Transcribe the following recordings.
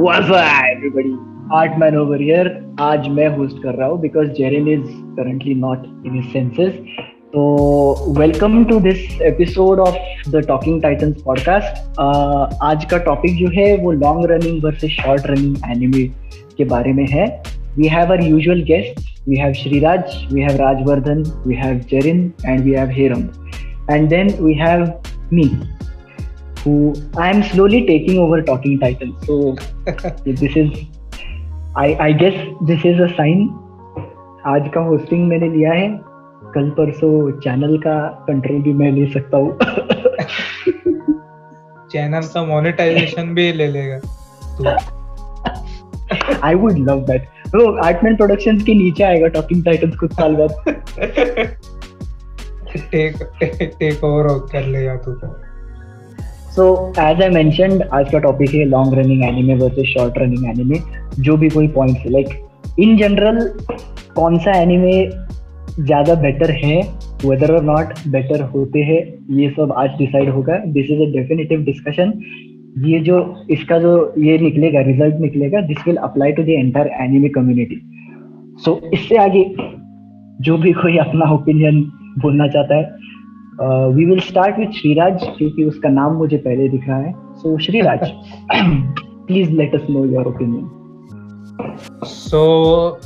What's आज मैं host कर रहा हूँ because Jerin is currently not in senses तो welcome to this episode of the Talking Titans podcast आज का टॉपिक जो है वो long running versus short running anime के बारे में है. We have our usual guest we have Shriraj we have Rajvardhan we have Jerin and we have Heram and then we have me who I am slowly taking over talking title. So this is, I I guess this is a sign. आज का hosting मैंने लिया है। कल परसों channel का control भी मैं ले सकता हूँ। चैनल का मोनेटाइजेशन भी ले लेगा। आई वुड लव दैट वो आर्टमैन प्रोडक्शंस के नीचे आएगा टॉकिंग टाइटल्स कुछ साल बाद। टेक टेक ओवर कर लेगा तू। सो एज आई मेंशनड आज का टॉपिक है long running anime versus short running anime जो भी कोई पॉइंट्स लाइक इन जनरल कौन सा एनिमे ज़्यादा बेटर है वेदर और नॉट बेटर होते हैं, ये सब आज डिसाइड होगा। This is a definitive discussion ये जो, इसका जो ये निकलेगा रिज़ल्ट निकलेगा this will apply to the entire anime community so इससे आगे जो भी कोई अपना ओपिनियन बोलना चाहता है we will start with Shriraj क्योंकि उसका नाम मुझे पहले दिख रहा है। So Shriraj please let us know your opinion so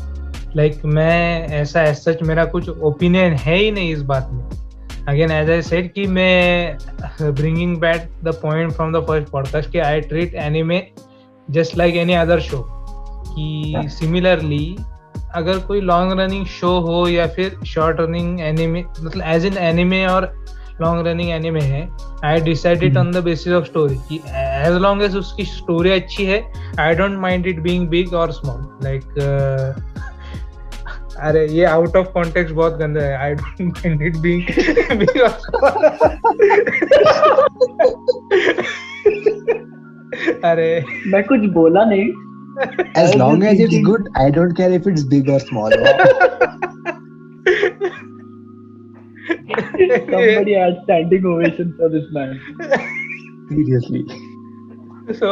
like मैं ऐसा सच मेरा कुछ ओपिनियन है ही नहीं इस बात में। अगेन एज आई सेड कि मैं bringing back the point from the first podcast कि I treat anime just like any other show कि सिमिलरली अगर कोई लॉन्ग रनिंग शो हो या फिर शॉर्ट रनिंग एनिमे मतलब एज इन एनिमे और लॉन्ग रनिंग एनिमे है I decided on the basis of story कि एज लॉन्ग एज उसकी स्टोरी अच्छी है I don't mind it being big और स्मॉल लाइक अरे ये आउट ऑफ़ कॉन्टेक्स्ट बहुत गंदा है। I don't mind it being big और small. अरे। मैं कुछ बोला नहीं। As long as it's good, I don't care if it's big or small. somebody had standing ovation for this man Seriously. so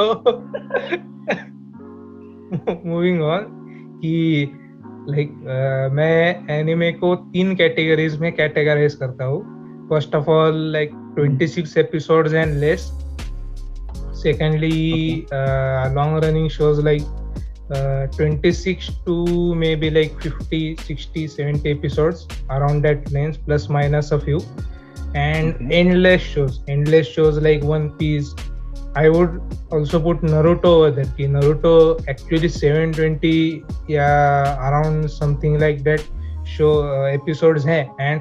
moving on कि like uh, मैं anime को तीन कैटेगरीज में कैटेगराइज करता हूँ first of all like 26 episodes and less secondly uh, long running shows like uh, 26 to maybe like 50 60 70 episodes around that length plus minus a few. And Okay. endless shows endless shows like one piece. I would also put naruto over there naruto actually 720 yeah around something like that show uh, episodes hai. And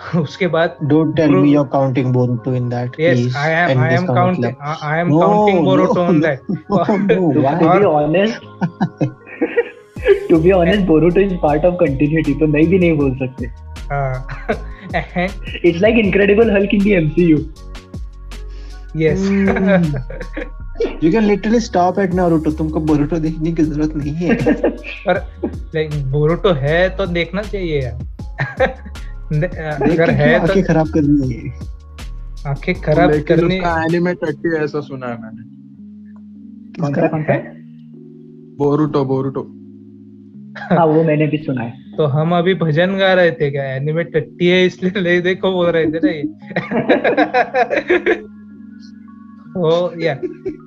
उसके बाद don't tell me your counting Boruto in that yes I am I am counting I am counting Boruto in that to be honest to be honest Boruto is part of continuity तो नहीं भी नहीं बोल सकते। It's like Incredible Hulk in the MCU yes you can literally stop at Naruto तुमको Boruto देखने की ज़रूरत नहीं है। पर लाइक बोरोटो है तो देखना चाहिए यार। अगर है तो आँखें खराब करनी है. आँखें खराब करने का उसका एनिमे टट्टी ऐसा सुना है मैंने। कौन सा कौन सा? बोरुटो बोरुटो हाँ वो मैंने भी सुना है। तो हम अभी भजन गा रहे थे क्या? एनिमे टट्टी है इसलिए ले देखो बोल रहे थे ना ये। तो या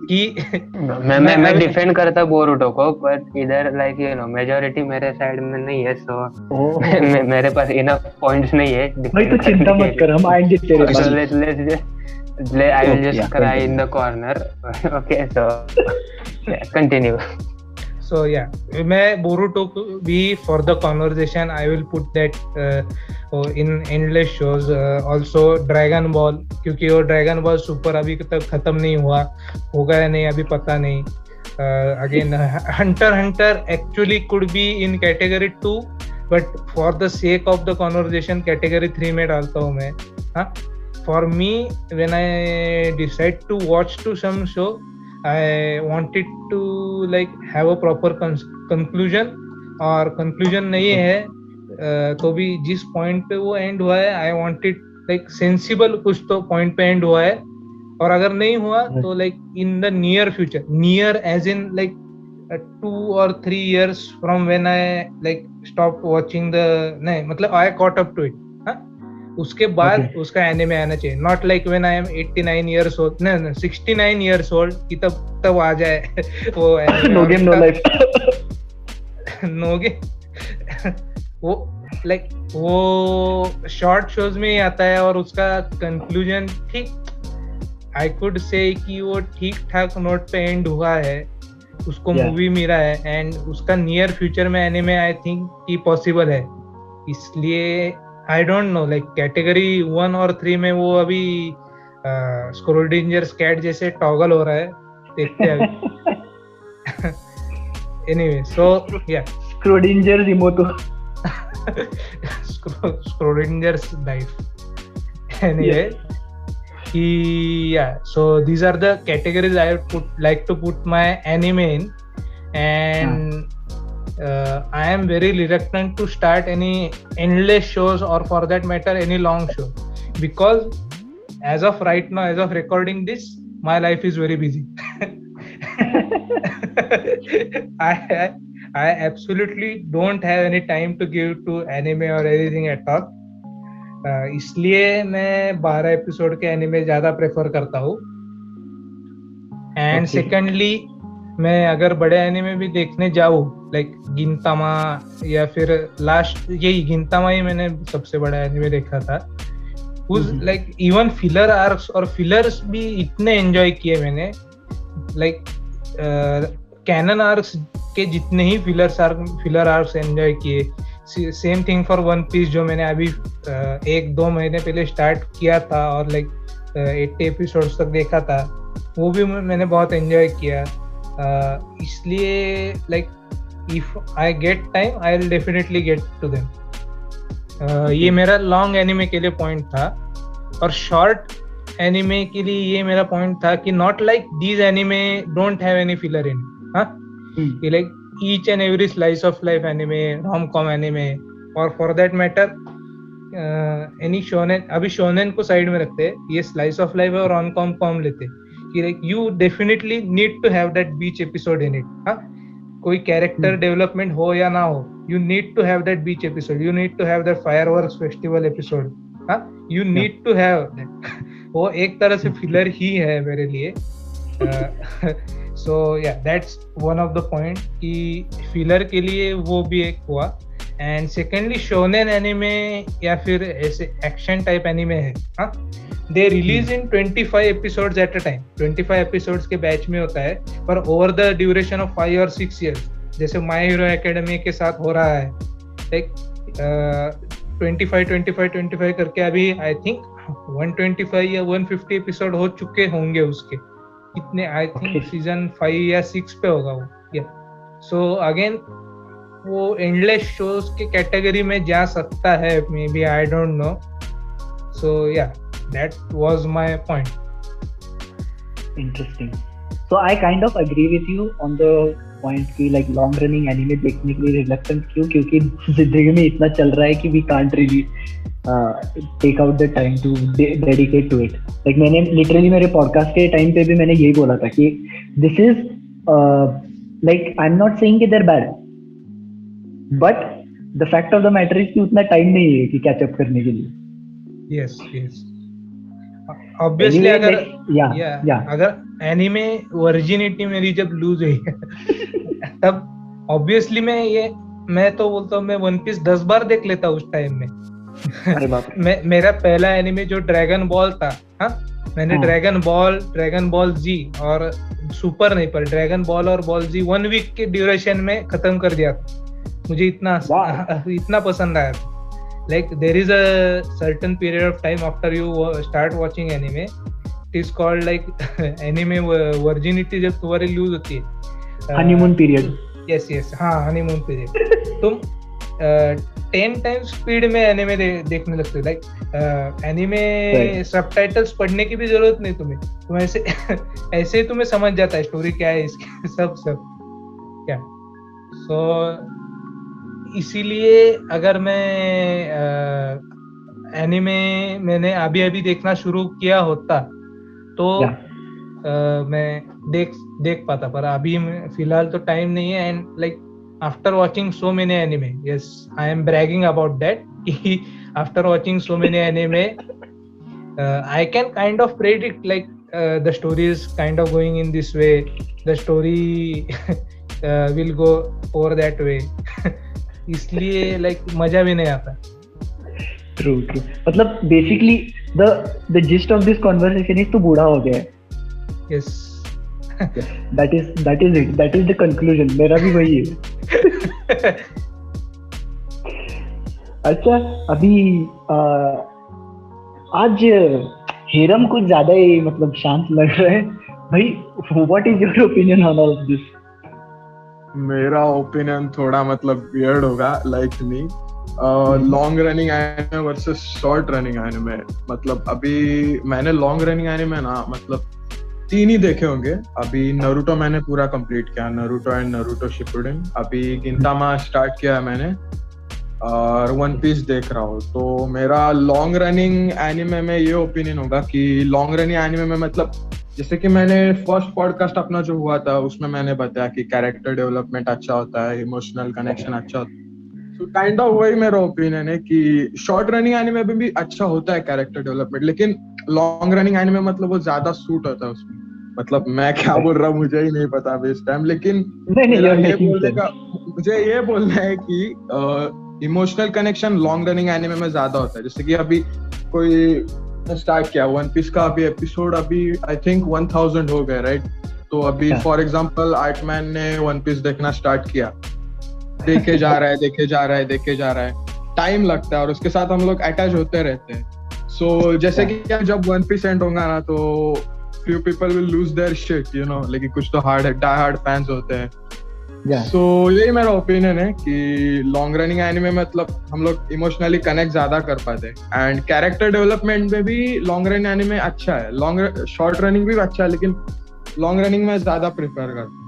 कि मैं मैं- मैं मैं मैं- डिफेंड करता बोरुटो को बट इधर लाइक यू नो मेजोरिटी मेरे साइड में नहीं है सो मेरे पास इनफ पॉइंट्स नहीं है भाई तो चिंता मत कर हम आएँगे तेरे पास। Let's let's just I I will cry just yeah, cry okay in the corner. Okay so yeah, continue so yeah मैं बोरुटो को भी for the conversation I will put that in endless shows also Dragon Ball क्योंकि वो dragon ball super अभी तक खत्म नहीं हुआ होगा या नहीं अभी पता नहीं। Again Hunter Hunter actually could be in category two but for the sake of the conversation category three में डालता हूँ मैं। हाँ? For me when I decide to watch to some show I wanted to like have a proper conclusion. और conclusion नहीं है तो भी जिस पॉइंट पे वो एंड हुआ है आई वांटेड लाइक सेंसिबल कुछ तो पॉइंट पे एंड हुआ है। और अगर नहीं हुआ तो like in the near future near as in like two और three years from when I like stop watching the नहीं मतलब I caught up to it उसके बाद Okay. उसका एनिमे आना चाहिए। Not like when I am 89 years old नहीं 69 years old कि तब तब आ जाए वो नो गेम नो लाइफ नोगे वो लाइक like, वो शॉर्ट शोज़ में ही आता है और उसका कंक्लूजन ठीक आई कुड से कि वो ठीक ठाक नोट पे एंड हुआ है। उसको मूवी Yeah. मिला है एंड उसका नियर फ्यूचर में एनिमे आई थिंक कि पॉसिबल है। इसलिए I don't know like category one और थ्री में वो अभी स्क्रोल डेंजर स्कैट जैसे टॉगल हो रहा है देखते हैं एनीवे सो या स्क्रोल रिमोटो स्क्रोल डेंजर एनीवे कि yeah so these are the categories I put like to put my anime in and uh, I am very reluctant to start any endless shows or, for that matter, any long show because as of right now, as of recording this, my life is very busy. I, I absolutely don't have any time to give to anime or anything at all. Uh, इसलिए मैं 12 episode के anime ज़्यादा prefer करता हूँ and secondly मैं अगर बड़े anime भी देखने जाऊँ लाइक गिनतामा या फिर लास्ट यही गिनतामा ही मैंने सबसे बड़ा एनिमे देखा था। उस। लाइक इवन फिलर आर्क्स और फिलर्स भी इतने एंजॉय किए मैंने। लाइक कैनन आर्क्स के जितने ही fillers arc filler arcs enjoy किए। Same thing for One Piece जो मैंने अभी uh, एक दो महीने पहले स्टार्ट किया था और लाइक एट्टी एपिसोड्स तक देखा था वो भी मैंने बहुत एंजॉय किया। uh, इसलिए like if I get time I will definitely get to them ये मेरा लॉन्ग एनिमे के लिए पॉइंट था और शॉर्ट एनिमे के लिए ये मेरा पॉइंट था कि not like these anime don't have any filler in like each and every slice of life anime rom com anime और for that matter any shonen अभी शोनेन को साइड में रखते ये स्लाइस ऑफ़ लाइफ और rom com com लेते कि like you definitely need to have that beach episode in it हाँ? कोई कैरेक्टर डेवलपमेंट hmm. हो या ना हो you need to have that beach episode you need to have that firework festival episode you need to have वो एक तरह से फिलर ही है मेरे लिए। So yeah that's one of the point कि फिलर के लिए वो भी एक हुआ। एंड सेकेंडली शोन एनिमे या फिर ऐसे एक्शन टाइप एनिमे है? हाँ? They release in 25 episodes at a time 25 episodes के बैच में होता है पर over the duration of five और सिक्स इयर्स जैसे माई हीरो एकेडमी के साथ हो रहा है like twenty five twenty five twenty five करके अभी आई थिंक 125 या 150 एपिसोड हो चुके होंगे उसके। कितने आई थिंक सीज़न फाइव या सिक्स पे होगा वो। या सो अगेन वो एंडलेस शोज़ के कैटेगरी में जा सकता है maybe I don't know so yeah that was my point interesting so I kind of agree with you on the point की लाइक लॉन्ग रनिंग एनिमे देखने के लिए रिलक्टेंट क्यों? क्योंकि ज़िंदगी में इतना चल रहा है कि we can't really take out the time to dedicate to it like मैंने लिटरली मेरे पॉडकास्ट के टाइम पे भी मैंने यही बोला था कि this is like I am not saying they're bad but the fact of the matter is कि उतना टाइम नहीं है कि कैचअप करने के लिए। यस यस ऑब्वियसली अगर like, yeah, या अगर एनीमे वर्जिनिटी मेरी जब लूज हुई तब ऑब्वियसली मैं ये मैं तो बोलता हूँ मैं वन पीस दस बार देख लेता उस टाइम में। मैं मेरा पहला एनिमे जो ड्रैगन बॉल था हाँ? मैंने। Dragon ball dragon ball G और सुपर नहीं पर ड्रैगन बॉल और बॉल जी वन वीक के ड्यूरेशन में खत्म कर दिया था। मुझे इतना इतना पसंद आया था। Like there is a certain period of time after you start watching anime. It is called like anime virginity जब तुम्हारी लूज होती है. हनीमून पीरियड यस यस हाँ हनीमून पीरियड तुम टेन टाइम्स स्पीड में एनिमे दे, देखने लगते हो. लाइक एनिमे सबटाइटल्स पढ़ने की भी ज़रूरत नहीं तुम्हें. तुम ऐसे ऐसे तुम्हें समझ जाता है स्टोरी क्या है इसकी सब सब. क्या? सो इसीलिए अगर मैं एनिमे मैंने अभी अभी देखना शुरू किया होता तो. अ, मैं देख देख पाता पर अभी फ़िलहाल तो टाइम नहीं है and like after watching so many anime yes I am bragging about that कि after watching so many anime I can kind of predict like the story is kind of going in this way the story will go over that way इसलिए like मज़ा भी नहीं आता। True true मतलब basically the the gist of this conversation is तू बूढ़ा हो गया है। Yes that is that is it that is the conclusion मेरा भी वही है। अच्छा अभी आ, आज हेरम कुछ ज़्यादा ही मतलब शांत लग रहा है। भाई what is your opinion on all this मेरा ओपिनियन थोड़ा मतलब वियर्ड होगा like me long running anime versus short running anime मतलब अभी मैंने लॉन्ग रनिंग एनिमे ना मतलब तीन ही देखे होंगे. अभी नरूटो मैंने पूरा कंप्लीट किया नरूटो एंड नरूटो शिपुडिन अभी गिंतामा स्टार्ट किया है मैंने और वन पीस देख रहा हूँ. तो मेरा लॉन्ग रनिंग एनिमे में ये ओपिनियन होगा कि लॉन्ग रनिंग एनिमे में मतलब जैसे कि मैंने फ़र्स्ट पॉडकास्ट अपना जो हुआ था उसमें मैंने बताया कि कैरेक्टर डेवलपमेंट अच्छा होता है इमोशनल कनेक्शन अच्छा होता है। तो काइंड ऑफ़ वही मेरा ओपिनियन है कि शॉर्ट रनिंग एनिमे में भी अच्छा होता है कैरेक्टर डेवलपमेंट लेकिन लॉन्ग रनिंग एनिमे मतलब वो ज़्यादा सूट होता है उसमें। मतलब मैं क्या बोल रहा हूँ मुझे ही नहीं पता अभी इस टाइम लेकिन नहीं नहीं ये बोलने. का मुझे ये बोलना है कि emotional connection long running anime में ज़्यादा होता है। जैसे कि अभी कोई स्टार्ट किया वन पीस का अभी एपिसोड अभी आई थिंक वन थाउज़ेंड हो गए राइट तो अभी। फॉर एग्जांपल आर्टमैन ने वन पीस देखना स्टार्ट किया। देखे जा रहा है देखे जा रहा है देखे जा रहा है। टाइम लगता है और उसके साथ हम लोग अटैच होते रहते हैं। सो so, जैसे कि क्या जब वन पीस एंड होगा ना तो few people will lose their shit you know लेकिन कुछ तो हार्ड डाई हार्ड फैंस होते हैं। Yeah. सो यही मेरा ओपिनियन है कि लॉन्ग रनिंग एनिमे मतलब हम लोग इमोशनली कनेक्ट ज़्यादा कर पाते हैं। एंड कैरेक्टर डेवलपमेंट में भी लॉन्ग रनिंग एनिमे अच्छा है। लॉन्ग शॉर्ट रनिंग भी अच्छा है लेकिन लॉन्ग रनिंग में ज़्यादा प्रेफर करता हूँ।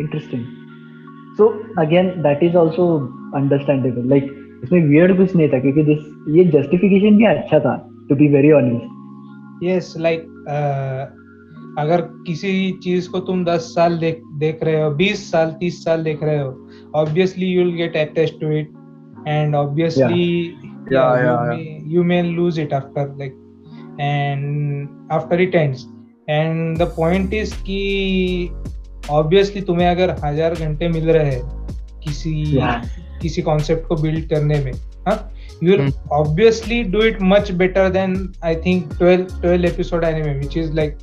Interesting. So again that is also understandable. Like इसमें weird कुछ नहीं था क्योंकि this ये justification भी अच्छा था to be very honest. Yes like अगर किसी चीज़ को तुम 10 साल देख देख रहे हो 20 साल 30 साल देख रहे हो obviously you get attached to it and obviously you may lose it after like and after it ends and the point is कि ऑब्वियसली तुम्हें अगर हज़ार घंटे मिल रहे हैं किसी yeah. किसी कॉन्सेप्ट को बिल्ड करने में you obviously do it much better than I think twelve twelve episode आने में which is like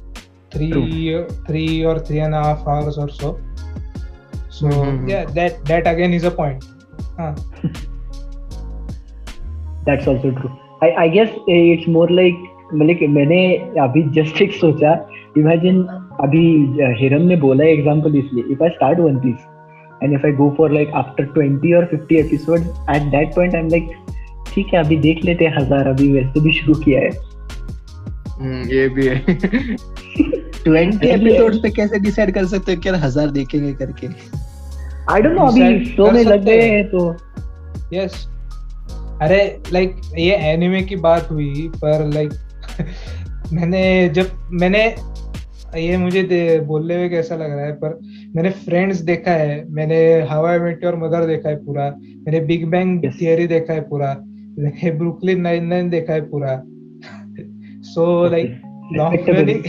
three True. three or three and a half hours or so. So Mhm. yeah that that again is a point. हाँ that's also true. I I guess eh, it's more like मतलब मैंने अभी just एक सोचा imagine अभी Hiram ने बोला example इसलिए if I start One Piece and if I go for like after 20 और 50 episode at that point I am like ठीक है अभी देख लेते हैं हज़ार अभी वैसे भी शुरू किया है। ये भी है। ट्वेंटी एपिसोड्स पे कैसे डिसाइड कर सकते हो कि यार हज़ार देखेंगे करके? आई डोंट नो अभी शो में लग गए हैं। तो। यस अरे लाइक ये एनिमे की बात हुई पर लाइक मैंने जब मैंने ये मुझे बोलने में कैसा लग रहा है पर मैंने फ्रेंड्स देखा है मैंने हवाई मेट और मदर देखा है पूरा मैंने बिग बैंग थियरी देखा है पूरा मैंने ब्रुकलिन नाइन नाइन देखा है पूरा। सो लाइक लॉन्ग रनिंग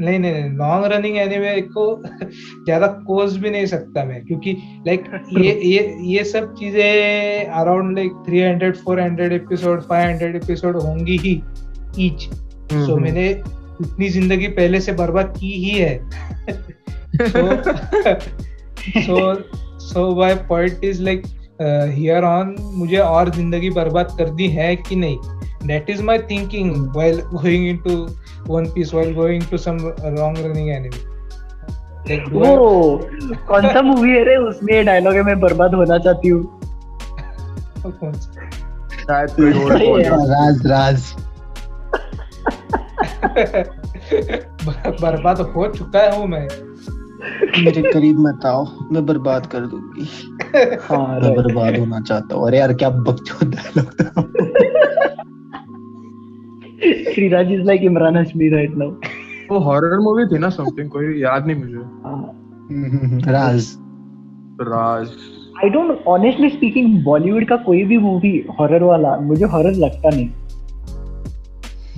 नहीं नहीं लॉन्ग रनिंग एनिमे को ज़्यादा कोस भी नहीं सकता मैं क्योंकि लाइक ये ये ये सब चीज़ें अराउंड लाइक 300 400 एपिसोड 500 एपिसोड होंगी ही ईच सो हम्म, मैंने इतनी ज़िंदगी पहले से बर्बाद की ही है। So so my point is like here on मुझे और ज़िंदगी बर्बाद कर दी है कि नहीं? That is my thinking while going into One Piece while going to some long running anime like वो कौन सा मूवी है रे? उसमें डायलॉग है मैं बर्बाद होना चाहती हूँ। शायद कोई और। राज राज। बर्बाद हो चुका हूँ मैं। मेरे करीब मत आओ मैं बर्बाद कर दूँगी। हाँ मैं बर्बाद होना चाहता हूँ। अरे यार क्या बकचोद डायलॉग था। Shriraj is like Imran Hashmi right now वो हॉरर मूवी थी ना समथिंग कोई याद नहीं मुझे। हम्म, Raaz. Raaz. I don't honestly speaking Bollywood का कोई भी मूवी हॉरर वाला मुझे हॉरर लगता नहीं।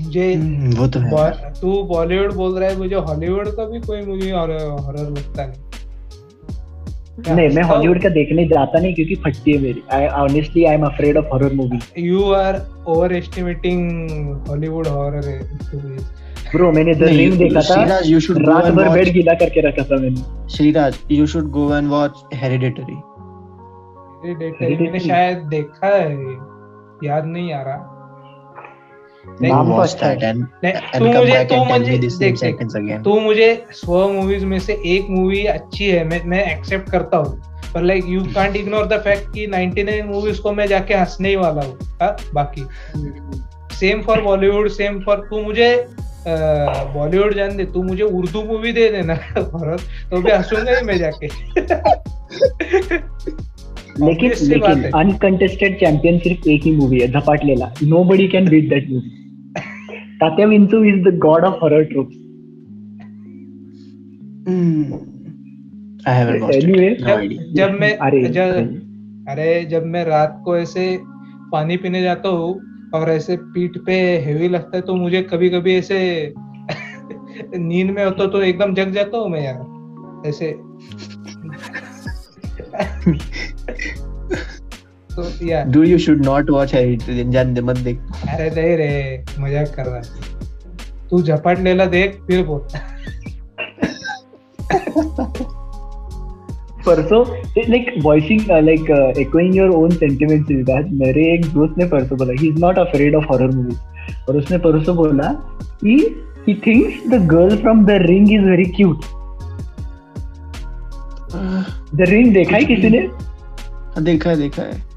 मुझे हम्म, वो तो है। तू बॉलीवुड बोल रहा है मुझे हॉलीवुड का भी कोई मुझे हॉरर लगता नहीं। नहीं मैं हॉलीवुड का देखने जाता नहीं क्योंकि फटती है मेरी। I honestly I am afraid of horror movie you are overestimating Hollywood horror movies. Bro मैंने द रिंग देखा था। यू शुड रात भर बेड गीला करके रखा था मैंने। Shriraj you should go and watch Hereditary Hereditary Hereditary? मैंने शायद देखा है। याद नहीं आ रहा। नाम तो अच्छा है। एंड तू मुझे तू देख तू स्व मूवीज़ में से एक मूवी अच्छी है मैं मैं एक्सेप्ट करता हूँ। पर like you can't ignore the fact कि 99 मूवीज़ को मैं जाके हंसने ही वाला हूँ हाँ, बाकी। Same for Bollywood same for तू मुझे बॉलीवुड जान दे तू मुझे उर्दू मूवी दे देना तो भी हंसूँगा ही मैं जाके। लेकिन लेकिन अनकंटेस्टेड चैंपियन सिर्फ़ एक ही मूवी है Zapatlela. Nobody can beat that movie Tatya Vinchu is the god of horror tropes जब मैं अरे जब अरे। जब मैं रात को ऐसे पानी पीने जाता हूँ और ऐसे पीठ पे हेवी लगता है तो मुझे कभी कभी ऐसे नींद में होता तो एकदम जग जाता हूँ मैं यार। ऐसे। तो या। Do you should not watch heritage जान है। तू झपट देख फिर बोल। उसने परसों बोला क्यूट द रिंग देखा है किसी ने? देखा है देखा है।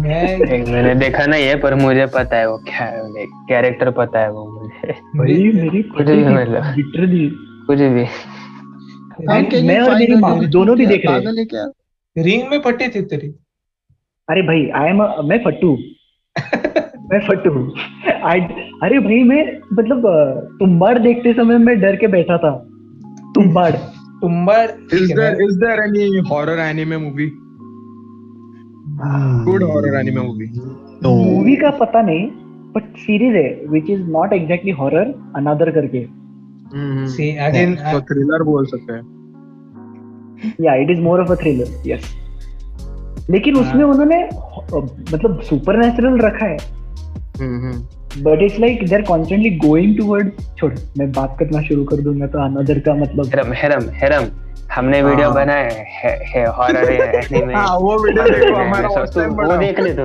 मैं एक मैंने देखा नहीं है पर मुझे पता है वो क्या है कैरेक्टर पता है वो मुझे। भाई मेरी कुछ भी मतलब। लिटरली कुछ भी। मैं और मेरी माँ दोनों भी देख रहे हैं। पागल है क्या? रिंग में फटी थी तेरी। अरे भाई आई एम मैं फट्टू मैं फट्टू आई अरे भाई मैं मतलब तुम्बाड़ देखते समय मैं डर के बैठा था। तुम्बाड़। तुम्बाड़ Is ठीक है, there मैं- is there any horror anime movie. No. Movie का पता नहीं बट सीरीज़ है which is not exactly horror another करके See, again, तो थ्रिलर बोल सकते हैं या it is more of a thriller yes लेकिन हाँ। उसमें उन्होंने मतलब सुपर रखा है। But it's like they are constantly going toward छोड़ मैं बात करना शुरू कर दूँगा तो अनदर का मतलब हेरम हेरम हेरम हमने वीडियो हाँ। बनाया है, है हॉरर एनीमे हाँ, वो video देखो, हमारा watch time वो देख ले तो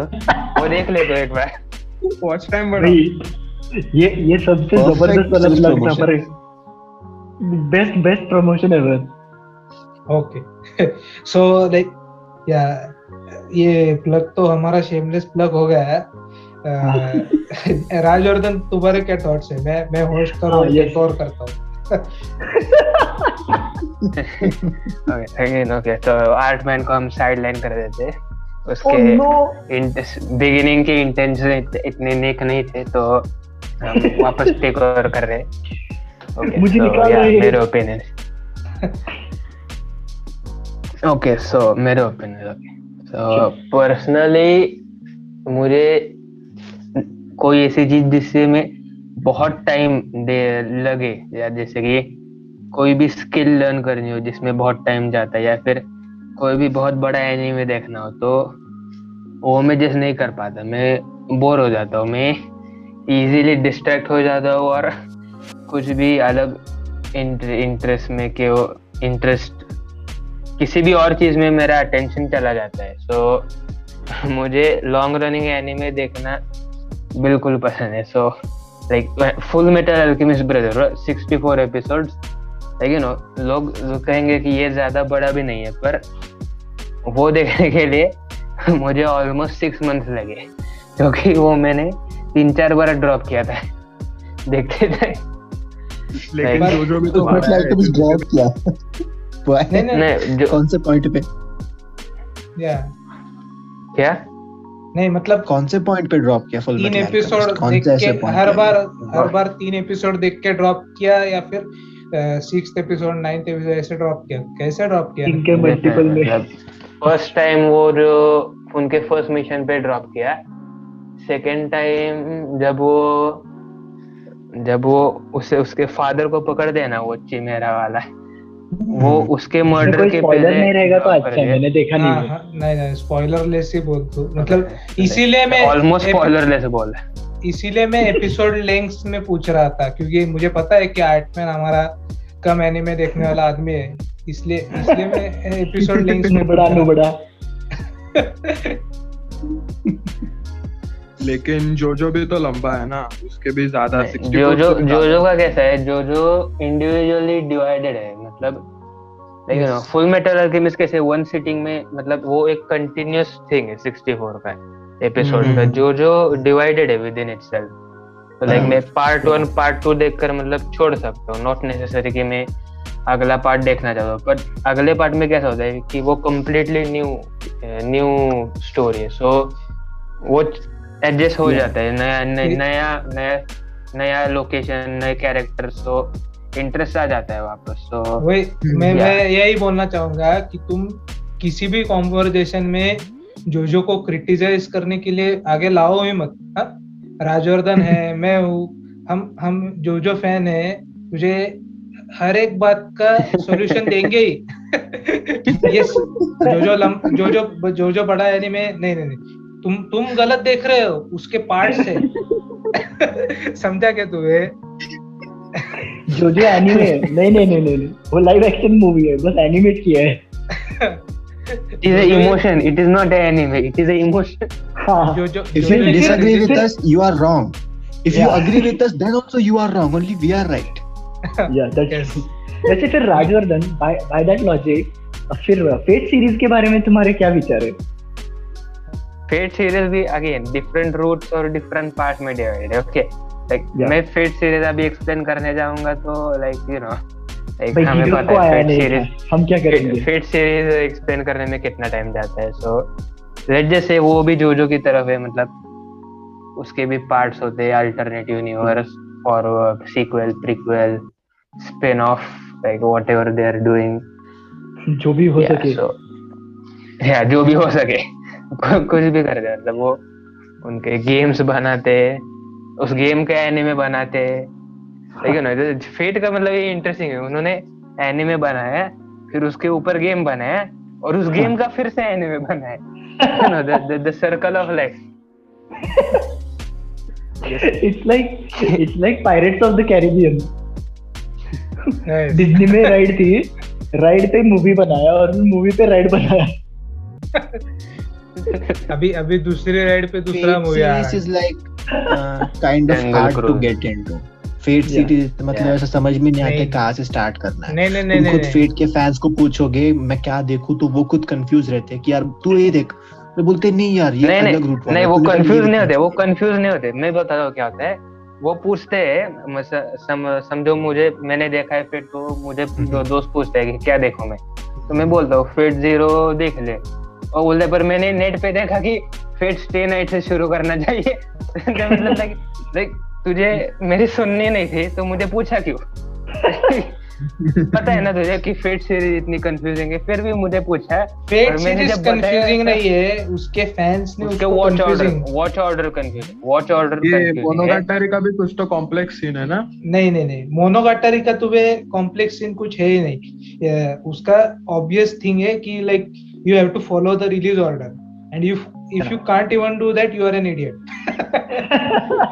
वो देख ले तो एक बार। वॉच टाइम बढ़ा ये ये सबसे ज़बरदस्त वाला प्लग था पर best best promotion ever okay so like yeah ये प्लग तो हमारा शेमलेस प्लग हो गया है। राजवर्धन तुम्हारे क्या थॉट्स है? मैं मैं होस्ट कर रहा हूँ हाँ. और करता हूँ। अगेन ओके तो को हम साइड लाइन कर देते हैं। उसके बिगिनिंग के इंटेंशन इतने नेक नहीं थे तो हम वापस टेक ओवर कर रहे ओके मुझे निकाल। मेरे ओपिनियन ओके सो मेरे ओपिनियन ओके सो पर्सनली मुझे कोई ऐसी चीज़ जिससे मैं बहुत टाइम दे लगे या जैसे कि कोई भी स्किल लर्न करनी हो जिसमें बहुत टाइम जाता है या फिर कोई भी बहुत बड़ा एनीमे देखना हो तो वो मैं जैसे नहीं कर पाता। मैं बोर हो जाता हूँ मैं इजीली डिस्ट्रैक्ट हो जाता हूँ और कुछ भी अलग इंटरेस्ट में के इंटरेस्ट किसी भी और चीज़ में मेरा अटेंशन चला जाता है। सो so, मुझे लॉन्ग रनिंग एनीमे देखना बिल्कुल पसंद है। So like Full Metal Alchemist brother 64 episodes like you know लोग कहेंगे कि ये ज़्यादा बड़ा भी नहीं है पर वो देखने के लिए मुझे ऑलमोस्ट सिक्स मंथ्स लगे क्योंकि वो मैंने तीन चार बार ड्रॉप किया था। देखते थे। लेकिन Like- जो जो भी तो मतलब तुम ड्रॉप किया. Why? नहीं नहीं नहीं जो कौन से पॉइंट पे? या। क्या? नहीं मतलब कौन से पॉइंट पे ड्रॉप किया फुल तीन एपिसोड देख के हर बार हर बार तीन एपिसोड देख के ड्रॉप किया या फिर सिक्स एपिसोड नाइन्थ एपिसोड ऐसे ड्रॉप किया। कैसे ड्रॉप किया? इनके मल्टीपल में। फ़र्स्ट टाइम वो जो उनके फ़र्स्ट मिशन पे ड्रॉप किया। सेकेंड टाइम जब वो जब वो उसे उसके फादर को पकड़ देना वो चिमेरा वाला। वो उसके मर्डर के पहले नहीं रहेगा तो अच्छा है मैंने देखा नहीं हाँ, हाँ, नहीं नहीं स्पॉइलर लेस ही बोल दो मतलब इसीलिए मैं ऑलमोस्ट स्पॉइलर लेस बोल इसीलिए मैं एपिसोड लेंथ में पूछ रहा था क्योंकि मुझे पता है कि आर्टमैन हमारा कम एनिमे देखने वाला आदमी है इसलिए इसलिए मैं एपिसोड लेंथ में बड़ा नु बड़ा लेकिन जोजो भी तो लंबा है ना उसके भी ज़्यादा जोजो जोजो का कैसा है? जोजो इंडिविजुअली डिवाइडेड है मतलब like you know Full Metal Alchemist कैसे वन सिटिंग में मतलब वो एक कंटिन्यूअस थिंग है 64 का एपिसोड का जो जो डिवाइडेड है विद इन इटसेल्फ तो लाइक मैं पार्ट वन पार्ट टू देखकर मतलब छोड़ सकता हूँ। नॉट नेसेसरी कि मैं अगला पार्ट देखना चाहता हूँ। बट अगले पार्ट में कैसा होता है कि वो कम्प्लीटली न्यू न्यू स्टोरी है। सो वो एडजस्ट हो जाता है। नया नया नया नया लोकेशन नए कैरेक्टर तो इंटरेस्ट आ जाता है वापस। वही मैं मैं यही बोलना चाहूँगा कि तुम किसी भी कॉन्वर्जेशन में जोजो को क्रिटिसाइज करने के लिए आगे लाओ ही मत। हा? राजवर्धन है मैं हूँ हम हम जोजो फ़ैन है तुझे हर एक बात का सॉल्यूशन देंगे ही। ये जोजो लम, जोजो जोजो बड़ा एनीमे नहीं नहीं नहीं। तुम तुम गलत देख रहे हो उसके पार्ट से समझा क्या तू है जो जो एनिमे नहीं नहीं नहीं नहीं वो लाइव एक्शन मूवी है बस एनिमेट किया है। It is an emotion it is not an anime it is an emotion हाँ. if you disagree with us you are wrong if yeah. you agree with us then also you are wrong only we are right yeah that's Yes. वैसे फिर Rajvardhan by by that logic फिर Fate series के बारे में तुम्हारे क्या विचार है फेट सीरीज़ भी अगेन डिफरेंट रूट्स और डिफरेंट पार्ट में डिवाइडेड है ओके लाइक मैं फेट सीरीज़ अभी एक्सप्लेन करने जाऊँगा तो लाइक यू नो लाइक हमें पता है फेट सीरीज़ हम क्या करेंगे? फेट सीरीज़ एक्सप्लेन करने में कितना टाइम जाता है सो लेट जैसे वो भी जोजो की तरफ़ है मतलब उसके भी पार्ट्स होते हैं अल्टरनेटिव यूनिवर्स और sequel prequel spin off like whatever they are doing जो भी हो Yeah, सके। so- yeah, जो भी हो सके। कुछ भी कर दे मतलब वो उनके गेम्स बनाते उस गेम का एनिमे बनाते ठीक है ना फेट का मतलब ये इंटरेस्टिंग है। उन्होंने एनिमे बनाया फिर उसके ऊपर गेम बनाया और उस गेम का फिर से एनिमे बनाया the circle of life it's like it's like pirates of the caribbean. Yes. Disney में राइड थी राइड पे मूवी बनाया और मूवी पे राइड बनाया। अभी अभी दूसरी राइड पे दूसरा मूवी आ रहा है। is like uh, kind of Jungle hard to Fate Yeah. series मतलब ऐसा समझ में नहीं आता कहाँ से स्टार्ट करना है। नहीं नहीं नहीं खुद फेट के फैंस को पूछोगे मैं क्या देखूँ तो वो खुद कंफ्यूज रहते हैं कि यार तू ये देख। तो बोलते नहीं यार ये नहीं अलग रूट नहीं वो कंफ्यूज नहीं होते वो कंफ्यूज नहीं होते। मैं बताता हूँ क्या होता है वो पूछते हैं समझो मुझे मैंने देखा है फिर तो मुझे दो दोस्त पूछते हैं कि क्या देखो मैं? तो मैं बोलता हूँ फिट ज़ीरो देख ले। और बोलते पर मैंने नेट पे देखा कि फिट स्टे नाइट से शुरू करना चाहिए। तो मतलब लाइक तुझे मेरी सुननी नहीं थी तो मुझे पूछा क्यों? पता है ना तुझे कि फेट सीरीज़ इतनी कंफ्यूजिंग है फिर भी मुझे पूछा। है फेट सीरीज़ कंफ्यूजिंग नहीं है उसके फैंस ने उसके watch order watch order confusing watch order ये मोनोगाटारी का भी कुछ तो कॉम्प्लेक्स सीन है ना? नहीं नहीं नहीं मोनोगाटारी का तुम्हें कॉम्प्लेक्स सीन कुछ है ही नहीं। उसका ऑब्वियस थिंग है कि like you have to follow the release order and you if you can't even do that you are an idiot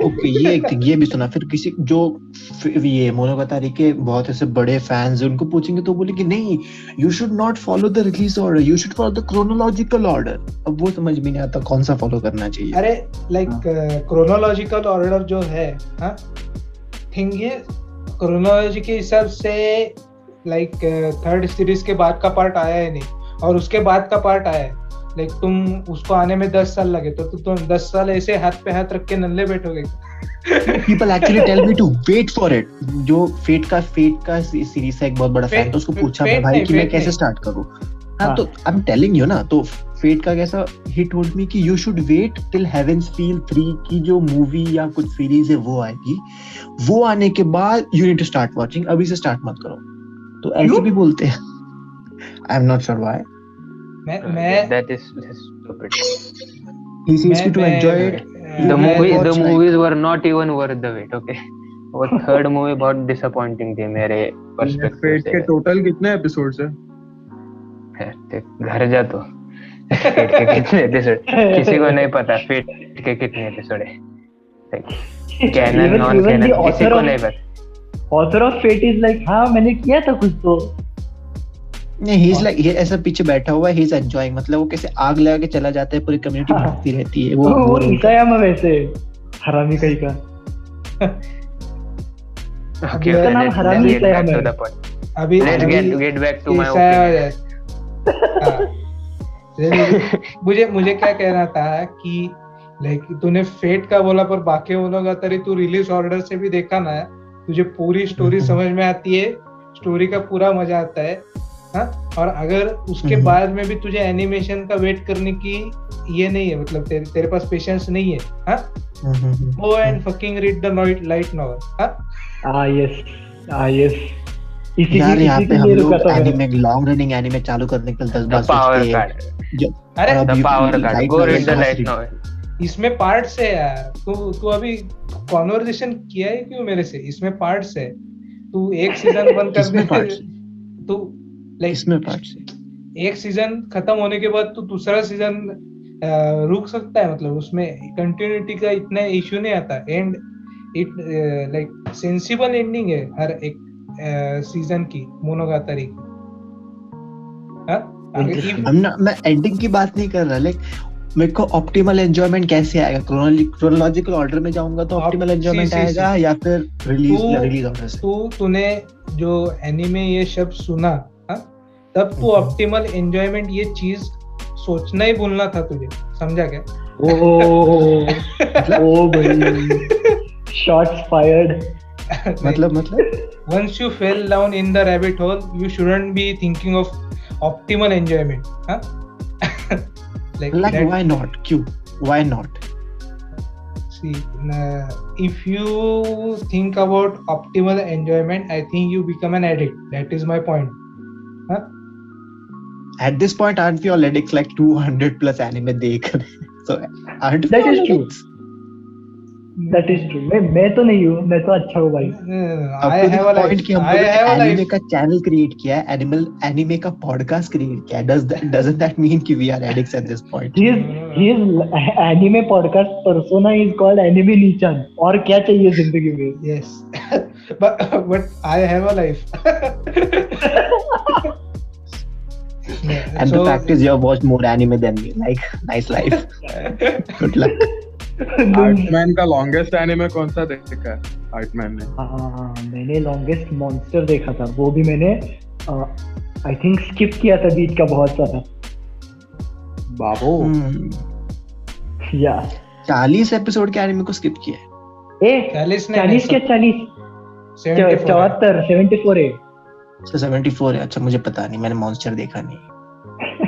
okay ये ये भी सुना। फिर किसी जो ये मोनोगातारी के बहुत ऐसे बड़े फैंस हैं उनको पूछेंगे तो बोले कि नहीं you should not follow the release order you should follow the chronological order अब वो समझ में नहीं आता कौन सा फॉलो करना चाहिए। अरे लाइक क्रोनोलॉजिकल ऑर्डर जो है हाँ थिंग ये क्रोनोलॉजी के हिसाब से लाइक थर्ड सीरीज़ के बाद का पार्ट आया है नहीं और उसके बाद का पार्ट आया है। लाइक तुम उसको आने में दस साल लगे तो तुम दस साल ऐसे हाथ पे हाथ रख के नल्ले बैठोगे। People actually tell me to wait for it जो फेट का फेट का सीरीज़ है एक बहुत बड़ा फ़ैन तो उसको पूछा मैं भाई कि मैं कैसे स्टार्ट करूँ? हाँ तो आई एम टेलिंग यू ना तो फेट का कैसा ही टोल्ड मी कि you should wait till Heaven's Feel 3 की जो मूवी या कुछ सीरीज़ है वो आएगी। वो आने के बाद you need to start watching अभी से स्टार्ट मत करो। तो ऐसे भी बोलते हैं। I am not sure why मैं मैं that is stupid. सेज मैं- टू मैं- enjoy it the movie the movies were not even worth the wait okay? वो थर्ड मूवी बहुत डिसअपॉइंटिंग थी मेरे पर्सपेक्टिव फेट के टोटल कितने एपिसोड्स है? घर जा तो। फेट के कितने एपिसोड किसी को नहीं पता फेट के कितने एपिसोड है? कैनन नॉन कैनन किसी को नहीं पता। author of fate is like हाँ मैंने किया था कुछ तो। नहीं ही इज़ लाइक ये ऐसा पीछे बैठा हुआ है ही इज़ एंजॉयिंग मतलब वो कैसे आग लगा के चला जाता है पूरी कम्युनिटी हाँ। भागती रहती है वो वो वो वैसे हरामी कहीं का Okay, नाम हरामी है। अभी my ऐसा opinion. है। हाँ। चलिए, मुझे मुझे क्या कहना था कि लाइक तूने फेट का बोला पर बाकी बोलोगा तरी तू रिलीज़ ऑर्डर से भी देखा ना तुझे पूरी स्टोरी। समझ में आती है स्टोरी का पूरा मज़ा आता है हाँ और अगर उसके हम्म। बाद में भी तुझे एनिमेशन का वेट करने की ये नहीं है मतलब तेरे तेरे पास पेशेंस नहीं है हाँ? Hmm, hmm, hmm. Go and fucking read the light novel हाँ? ah yes ah yes. इसी यार यहाँ पे हम लोग। एनिमे लॉन्ग रनिंग एनिमे चालू करने के लिए दस बार सोचते हैं। अरे Go novel read the कहाँ light से- इसमें पार्ट्स है यार। तू तू अभी कॉन्वर्जेशन किया है क्यों मेरे से? इसमें पार्ट्स है। तू एक सीज़न बंद कर दे तू इसमें पार्ट से। एक सीज़न खत्म होने के बाद तू दूसरा सीज़न रुक सकता है मतलब उसमें कंटिन्यूटी का इतना इश्यू नहीं आता। And it like sensible ending है हर एक सीज़न की मोनोगातारी की। हाँ? मैं एंडिंग की बात नहीं कर रहा लाइक मेरे को ऑप्टिमल एंजॉयमेंट कैसे आएगा? क्रोनोलॉजिकल ऑर्डर में जाऊँगा तो ऑप्टिमल एंजॉयमेंट आएगा या फिर रिलीज़ रिलीज़ ऑर्डर से? तू तूने जो एनिमे ये शब्द सुना? तब तू ऑप्टिमल एंजॉयमेंट ये चीज़ सोचना ही बोलना था तुझे समझा क्या? ओ शॉट्स फायर्ड मतलब मतलब? Once you fell down in the rabbit hole you shouldn't be thinking of optimal enjoyment हाँ लाइक व्हाई नॉट क्यों why not if you think about optimal enjoyment i think you become an addict. That is my point huh? At this point aren't we all addicts like 200 plus anime देख रहे so aren't we That is true. that is true मैं मैं तो नहीं हूँ मैं तो अच्छा हूँ भाई Uh, अब I तो have a point life. कि हम I have a एनिमे. का चैनल क्रिएट किया है एनिमल एनिमे का पॉडकास्ट क्रिएट किया है does that doesn't that mean कि we are addicts at this point his his anime podcast persona is called anime नीचन और क्या चाहिए ज़िंदगी में Yes, but but I have a life. Yeah, and so, the fact is you have watched more anime than me. Like nice life. Good luck. आर्टमैन का longest anime कौन सा देखा है? आर्टमैन ने। हाँ मैंने लॉन्गेस्ट मॉन्स्टर देखा था। वो भी मैंने आई थिंक स्किप किया था बीच का बहुत सारा बाबो. या चालीस एपिसोड के एनिमे को स्किप किया है। ए चालीस नहीं, चालीस नहीं, के चालीस? 74. चौहत्तर सेवेंटी फोर है। तो 74 है। अच्छा मुझे पता नहीं। मैंने मॉन्स्टर देखा नहीं।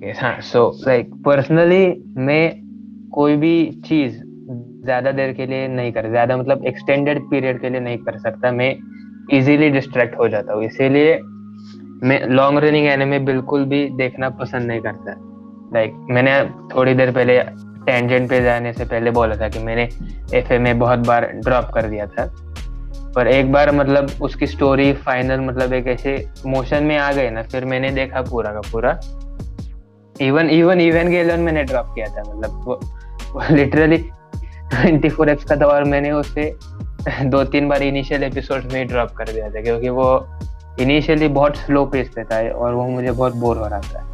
ओके हाँ सो लाइक पर्सनली मैं कोई भी चीज़ ज़्यादा देर के लिए नहीं कर ज़्यादा मतलब एक्सटेंडेड पीरियड के लिए नहीं कर सकता मैं इजीली डिस्ट्रैक्ट हो जाता हूँ। इसीलिए मैं लॉन्ग रनिंग एनिमे बिल्कुल भी देखना पसंद नहीं करता। लाइक like, मैंने थोड़ी देर पहले टेंजेंट पे जाने से पहले बोला था कि मैंने एफ़ में बहुत बार ड्रॉप कर दिया था। पर एक बार मतलब उसकी स्टोरी फाइनल मतलब एक ऐसे मोशन में आ गए ना फिर मैंने देखा पूरा का पूरा। इवन इवन इवन गेलन मैंने ड्रॉप किया था मतलब लिटरली 24 एक्स का था और मैंने उसे दो तीन बार इनिशियल एपिसोड में ही ड्रॉप कर दिया था क्योंकि वो इनिशियली बहुत स्लो पेस पे था और वो मुझे बहुत बोर हो रहा था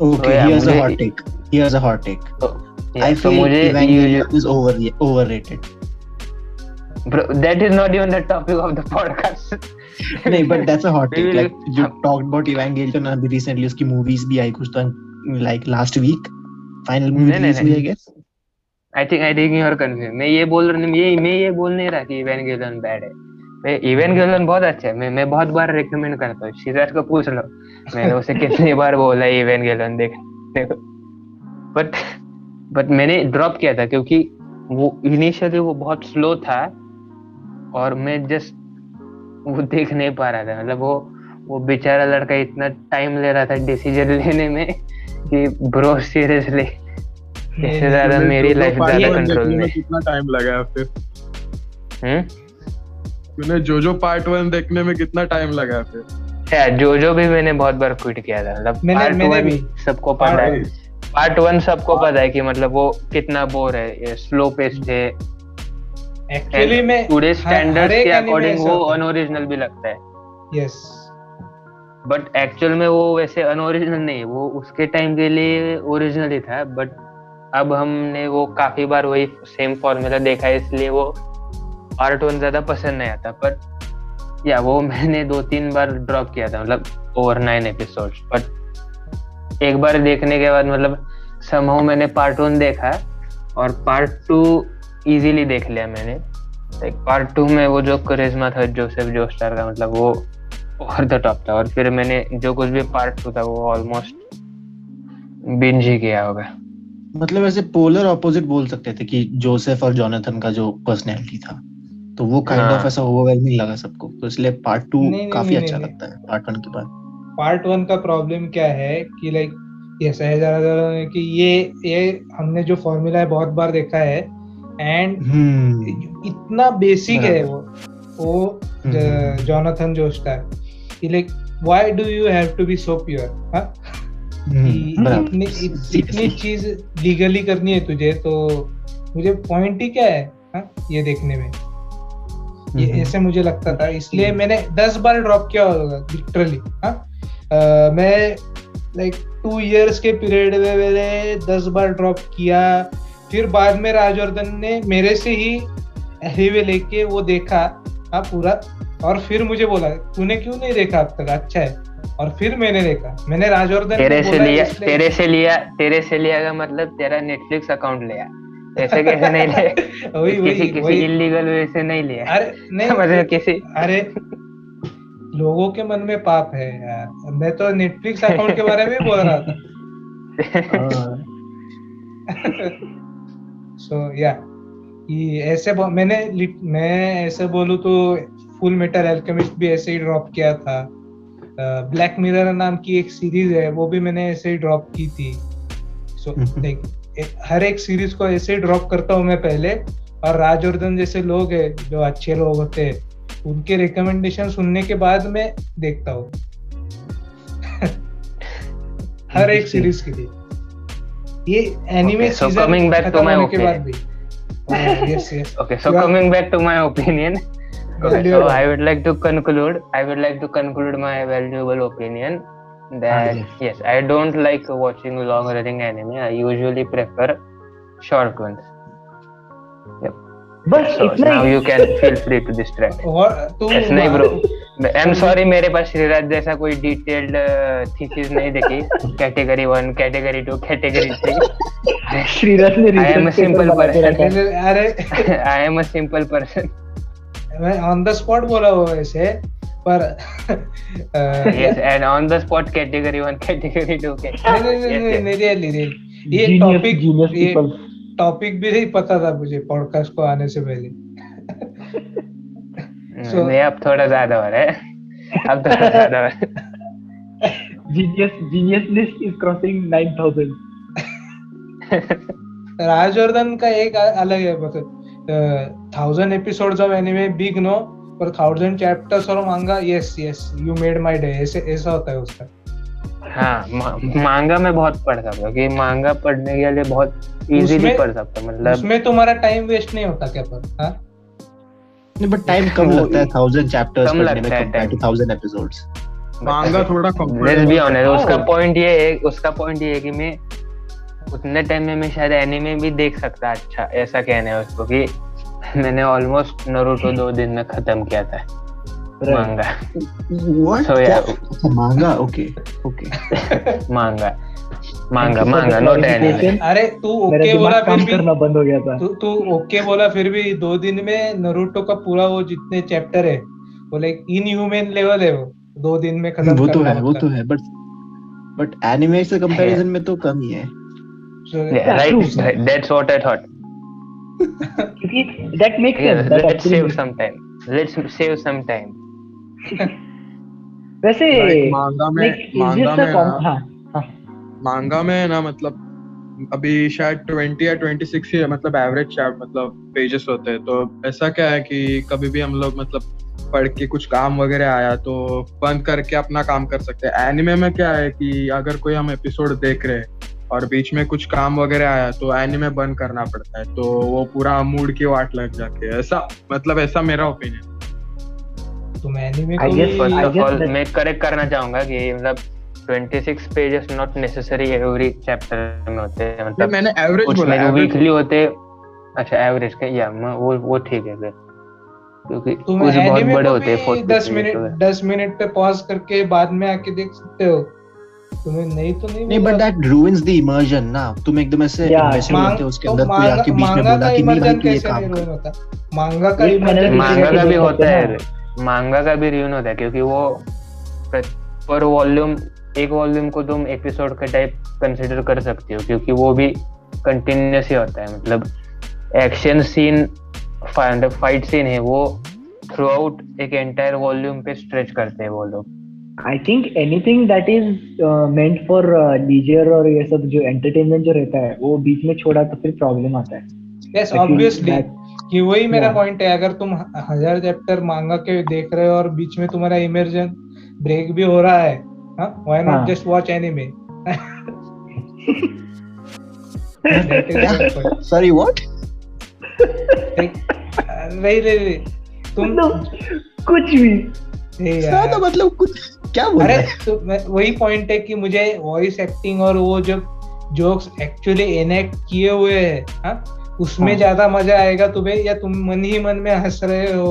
Okay, yeah, here's a मुझे- hot take. Here's a hot take. तो I तो feel Evangelion is over overrated. That is not even the topic of the podcast नहीं, but that's a hot take. Like you talked about Evangelion अभी recently उसकी movies भी आई कुछ तो like last week. Final movie release हुई I guess. I think I think you are confuse मैं ये बोल रहा ये मैं ये बोल नहीं रहा कि इवेंगेलियन बैड है. मैं इवेंगेलियन बहुत अच्छा है. मैं मैं बहुत बार रेकमेंड करता हूँ. सिराज को पूछ लो. मैंने उसे कितनी बार बोला है इवेंगेलियन देखने को. बट बट मैंने ड्रॉप किया था क्योंकि वो इनिशियली वो बहुत स्लो था. और मैं जस्ट वो देख नहीं पा रहा था। मतलब वो वो बेचारा लड़का इतना टाइम ले रहा था डिसीज़न लेने में कि ब्रो सीरियसली इससे ज़्यादा मेरी लाइफ ज़्यादा कंट्रोल में। कितना टाइम लगा है फिर। हम्म? तूने जोजो पार्ट वन देखने में कितना टाइम लगा है फिर। या जो जो भी मैंने बहुत बार क्विट किया था मतलब मैंने- पार्ट मैंने वन भी। सबको पता है। पार्ट वन सबको पता है कि मतलब वो कितना बोर है स्लो पेस थे एक्चुअली में टुडे एक के अकॉर्डिंग वो अनओरिजिनल भी लगता है। यस बट एक्चुअल में वो वैसे अनओरिजिनल नहीं वो उसके टाइम के लिए ओरिजिनल ही था बट अब हमने वो काफ़ी बार वही सेम फॉर्मूला देखा है इसलिए वो पार्ट वन ज़्यादा पसंद नहीं आता बट या वो मैंने दो तीन बार ड्रॉप किया था मतलब ओवर नाइन एपिसोड्स बट एक बार देखने के बाद मतलब समहाउ मैंने पार्ट वन देखा और पार्ट टू इजीली देख लिया मैंने। लाइक पार्ट टू में वो जो करिश्मा था जोसेफ जोस्टार का मतलब वो ओवर द टॉप था। और फिर मैंने जो कुछ भी पार्ट टू था वो ऑलमोस्ट बिंज ही किया होगा। मतलब ऐसे पोलर ऑपोजिट बोल सकते थे कि जोसेफ और जोनाथन का जो पर्सनैलिटी था तो वो काइंड हाँ। ऑफ़ ऐसा ओवरवेलमिंग लगा सबको। तो इसलिए पार्ट टू काफ़ी नहीं, अच्छा नहीं, लगता है पार्ट वन के बाद। पार्ट वन का प्रॉब्लम क्या है कि लाइक ये सही जा रहा है कि ये ये हमने जो फॉर्मूला है बहुत बार देखा है एंड हम्म। इतना बेसिक है वो वो हम्म। जॉनथन जोस्टार कि like why do you have to be so pure हाँ? हम्म। इतनी इतनी चीज़ लीगली करनी है तुझे तो मुझे पॉइंट ही क्या है? हाँ? ये देखने में। ये हम्म। ऐसे मुझे लगता था इसलिए मैंने दस बार ड्रॉप किया होगा लिटरली हाँ? मैं लाइक टू इयर्स के पीरियड में मैंने दस बार ड्रॉप किया फिर बाद में राजवर्धन ने मेरे से ही एनीवे लेके वो देखा हाँ पूरा। और फिर मुझे बोला तूने क्यों नहीं देखा अब तक? अच्छा है। और फिर मैंने देखा। मैंने राजवर्धन तेरे से लिया तेरे से लिया तेरे से लिया का मतलब तेरा नेटफ्लिक्स अकाउंट लिया। ऐसे कैसे नहीं लिया वही किसी वही। किसी इलीगल वे से नहीं लिया। अरे नहीं मतलब किसी? अरे लोगों के मन में पाप है यार। मैं तो नेटफ्लिक्स अकाउंट के बारे में बोल रहा था। हाँ, सो या ये ऐसे मैंने मैं ऐसे बोलूँ तो फुल मेटल एल्केमिस्ट भी ऐसे ही ड्रॉप किया था। ब्लैक मिरर नाम की एक सीरीज़ है वो भी मैंने ऐसे ही ड्रॉप की थी। सो। लाइक हर एक सीरीज़ को ऐसे ही ड्रॉप करता हूँ मैं पहले। और राजवर्धन जैसे लोग हैं जो अच्छे लोग होते हैं उनके रिकमेंडेशन सुनने के बाद मैं देखता हूँ। हर एक सीरीज़ के लिए। ये anime Okay, so season coming back to खत्म my होने के बाद opinion. भी yes yes Okay, so You are- coming back to my opinion, Value so add. I would like to conclude. I would like to conclude my valuable opinion that Ah, yes. yes, I don't like watching long-running anime. I usually prefer short ones. बस इतना now you can feel free to distract और तू नहीं bro I am sorry मेरे पास श्रीराज जैसा कोई detailed thesis नहीं देखी. कैटेगरी 1 कैटेगरी 2 कैटेगरी 3 श्रीराज ने I am a simple person अरे। I am a simple person मैं ऑन द स्पॉट बोला हुआ वैसे पर yes and on the spot category 1 category 2 नहीं नहीं नहीं नहीं रियली रियली ये टॉपिक जीनियस पीपल टॉपिक भी नहीं पता था मुझे पॉडकास्ट को आने से पहले। So- नहीं अब थोड़ा ज़्यादा हो रहा है। अब थोड़ा ज़्यादा हो रहा है। Genius genius list is crossing 9000 Rajvardhan का एक अलग है मतलब thousand episodes of anime big no पर थाउज़ेंड चैप्टर्स और manga yes yes you made my day ऐसे ऐसा होता है उसका। हाँ मा- मांगा में बहुत पढ़ सकता हूँ क्योंकि मांगा पढ़ने के लिए बहुत इजीली पढ़ सकता हूँ मतलब उसमें तुम्हारा टाइम वेस्ट नहीं होता क्या पर? हाँ? नहीं बट टाइम कम लगता है थाउज़ेंड चैप्टर्स कम पढ़ने में लगता है compare two thousand episodes manga थोड़ा लेट्स बी ऑनेस्ट उसका हाँ। पॉइंट ये है उसका पॉइंट ये है कि मैं उतने टाइम में मैं शायद एनीमे भी देख सकता अच्छा ऐसा कहना है उसको कि मैंने ऑलमोस्ट नरूटो दो दिन में खत्म किया था। मांगा व्हाट So, yeah. अच्छा मांगा ओके ओके मांगा मांगा Thank you for manga the not अरे तू ओके बोला फिर भी। करना बंद हो गया था। तू तू ओके बोला फिर भी दो दिन में नरूटो का पूरा वो जितने चैप्टर है वो लाइक इनह्यूमन लेवल है वो। दो दिन में खत्म वो तो है वो। तो है बट बट एनिमे से कंपैरिजन में तो कम ही है। Right that's what I thought क्योंकि makes sense. That let's save some time let's save some time वैसे Like, मांगा में like, मांगा में ना हाँ हाँ। मांगा में ना मतलब अभी शायद 20 या 26 ही है मतलब एवरेज चैप्ट मतलब पेजेस होते हैं। तो ऐसा क्या है कि कभी भी हम लोग मतलब पढ़ के कुछ काम वगैरह आया तो बंद करके अपना काम कर सकते हैं। एनिमे में क्या है कि अगर कोई हम एपिसोड देख रहे हैं और बीच में कुछ काम वगैरह आया तो एनिमे बंद करना पड़ता है। तो वो पूरा मूड की वाट लग जाती है। ऐसा मतलब ऐसा मेरा ओपिनियन तुम एनीमे I को guess- भी फ़र्स्ट ऑफ़ ऑल मैं करेक्ट करना चाहूँगा कि मतलब 26 pages not necessary every chapter में होते हैं मतलब मैंने एवरेज बोला average वीकली होते अच्छा एवरेज के या म- वो वो ठीक है फिर। क्योंकि कुछ बहुत बड़े होते हैं भी 40 दस pages मिनट वगैरह। दस मिनट पे पॉज करके बाद में आके देख सकते हो। तुम्हें नहीं तो नहीं नहीं but that ruins the immersion ना। तुम एकदम ऐसे Yeah. होते हो उसके तो अंदर कोई मांगा आके बीच में बोला का कि नहीं भाई तू ये काम नहीं कर। मांगा का एक मैंने इमर्जन भी मांगा का भी होता है। मांगा का भी रिव्यू होता है क्योंकि वो पर वॉल्यूम एक वॉल्यूम को तुम एपिसोड का टाइप कंसिडर कर सकते हो क्योंकि वो भी कंटिन्यूस ही होता है। मतलब एक्शन सीन फाइट सीन है वो थ्रू आउट एक एंटायर वॉल्यूम पे स्ट्रेच करते हैं वो लोग। I think anything that is meant for leisure और ये सब जो एंटरटेनमेंट जो रहता है वो बीच में छोड़ा तो फिर प्रॉब्लम आता है। यस ऑब्वियसली कि वही मेरा पॉइंट है अगर तुम हज़ार चैप्टर मांगा के देख रहे हो और बीच में तुम्हारा इमर्जन ब्रेक भी हो रहा है why. Not just watch anime sorry what? नहीं नहीं नहीं तुम मतलब कुछ भी। ए क्या यार। था मतलब कुछ क्या बोल अरे तो वही पॉइंट है कि मुझे वॉइस एक्टिंग और वो जो जोक्स एक्चुअली एनेक्ट किए हुए हैं हाँ उसमें हाँ। ज़्यादा मज़ा आएगा तुम्हें या तुम मन ही मन में हंस रहे हो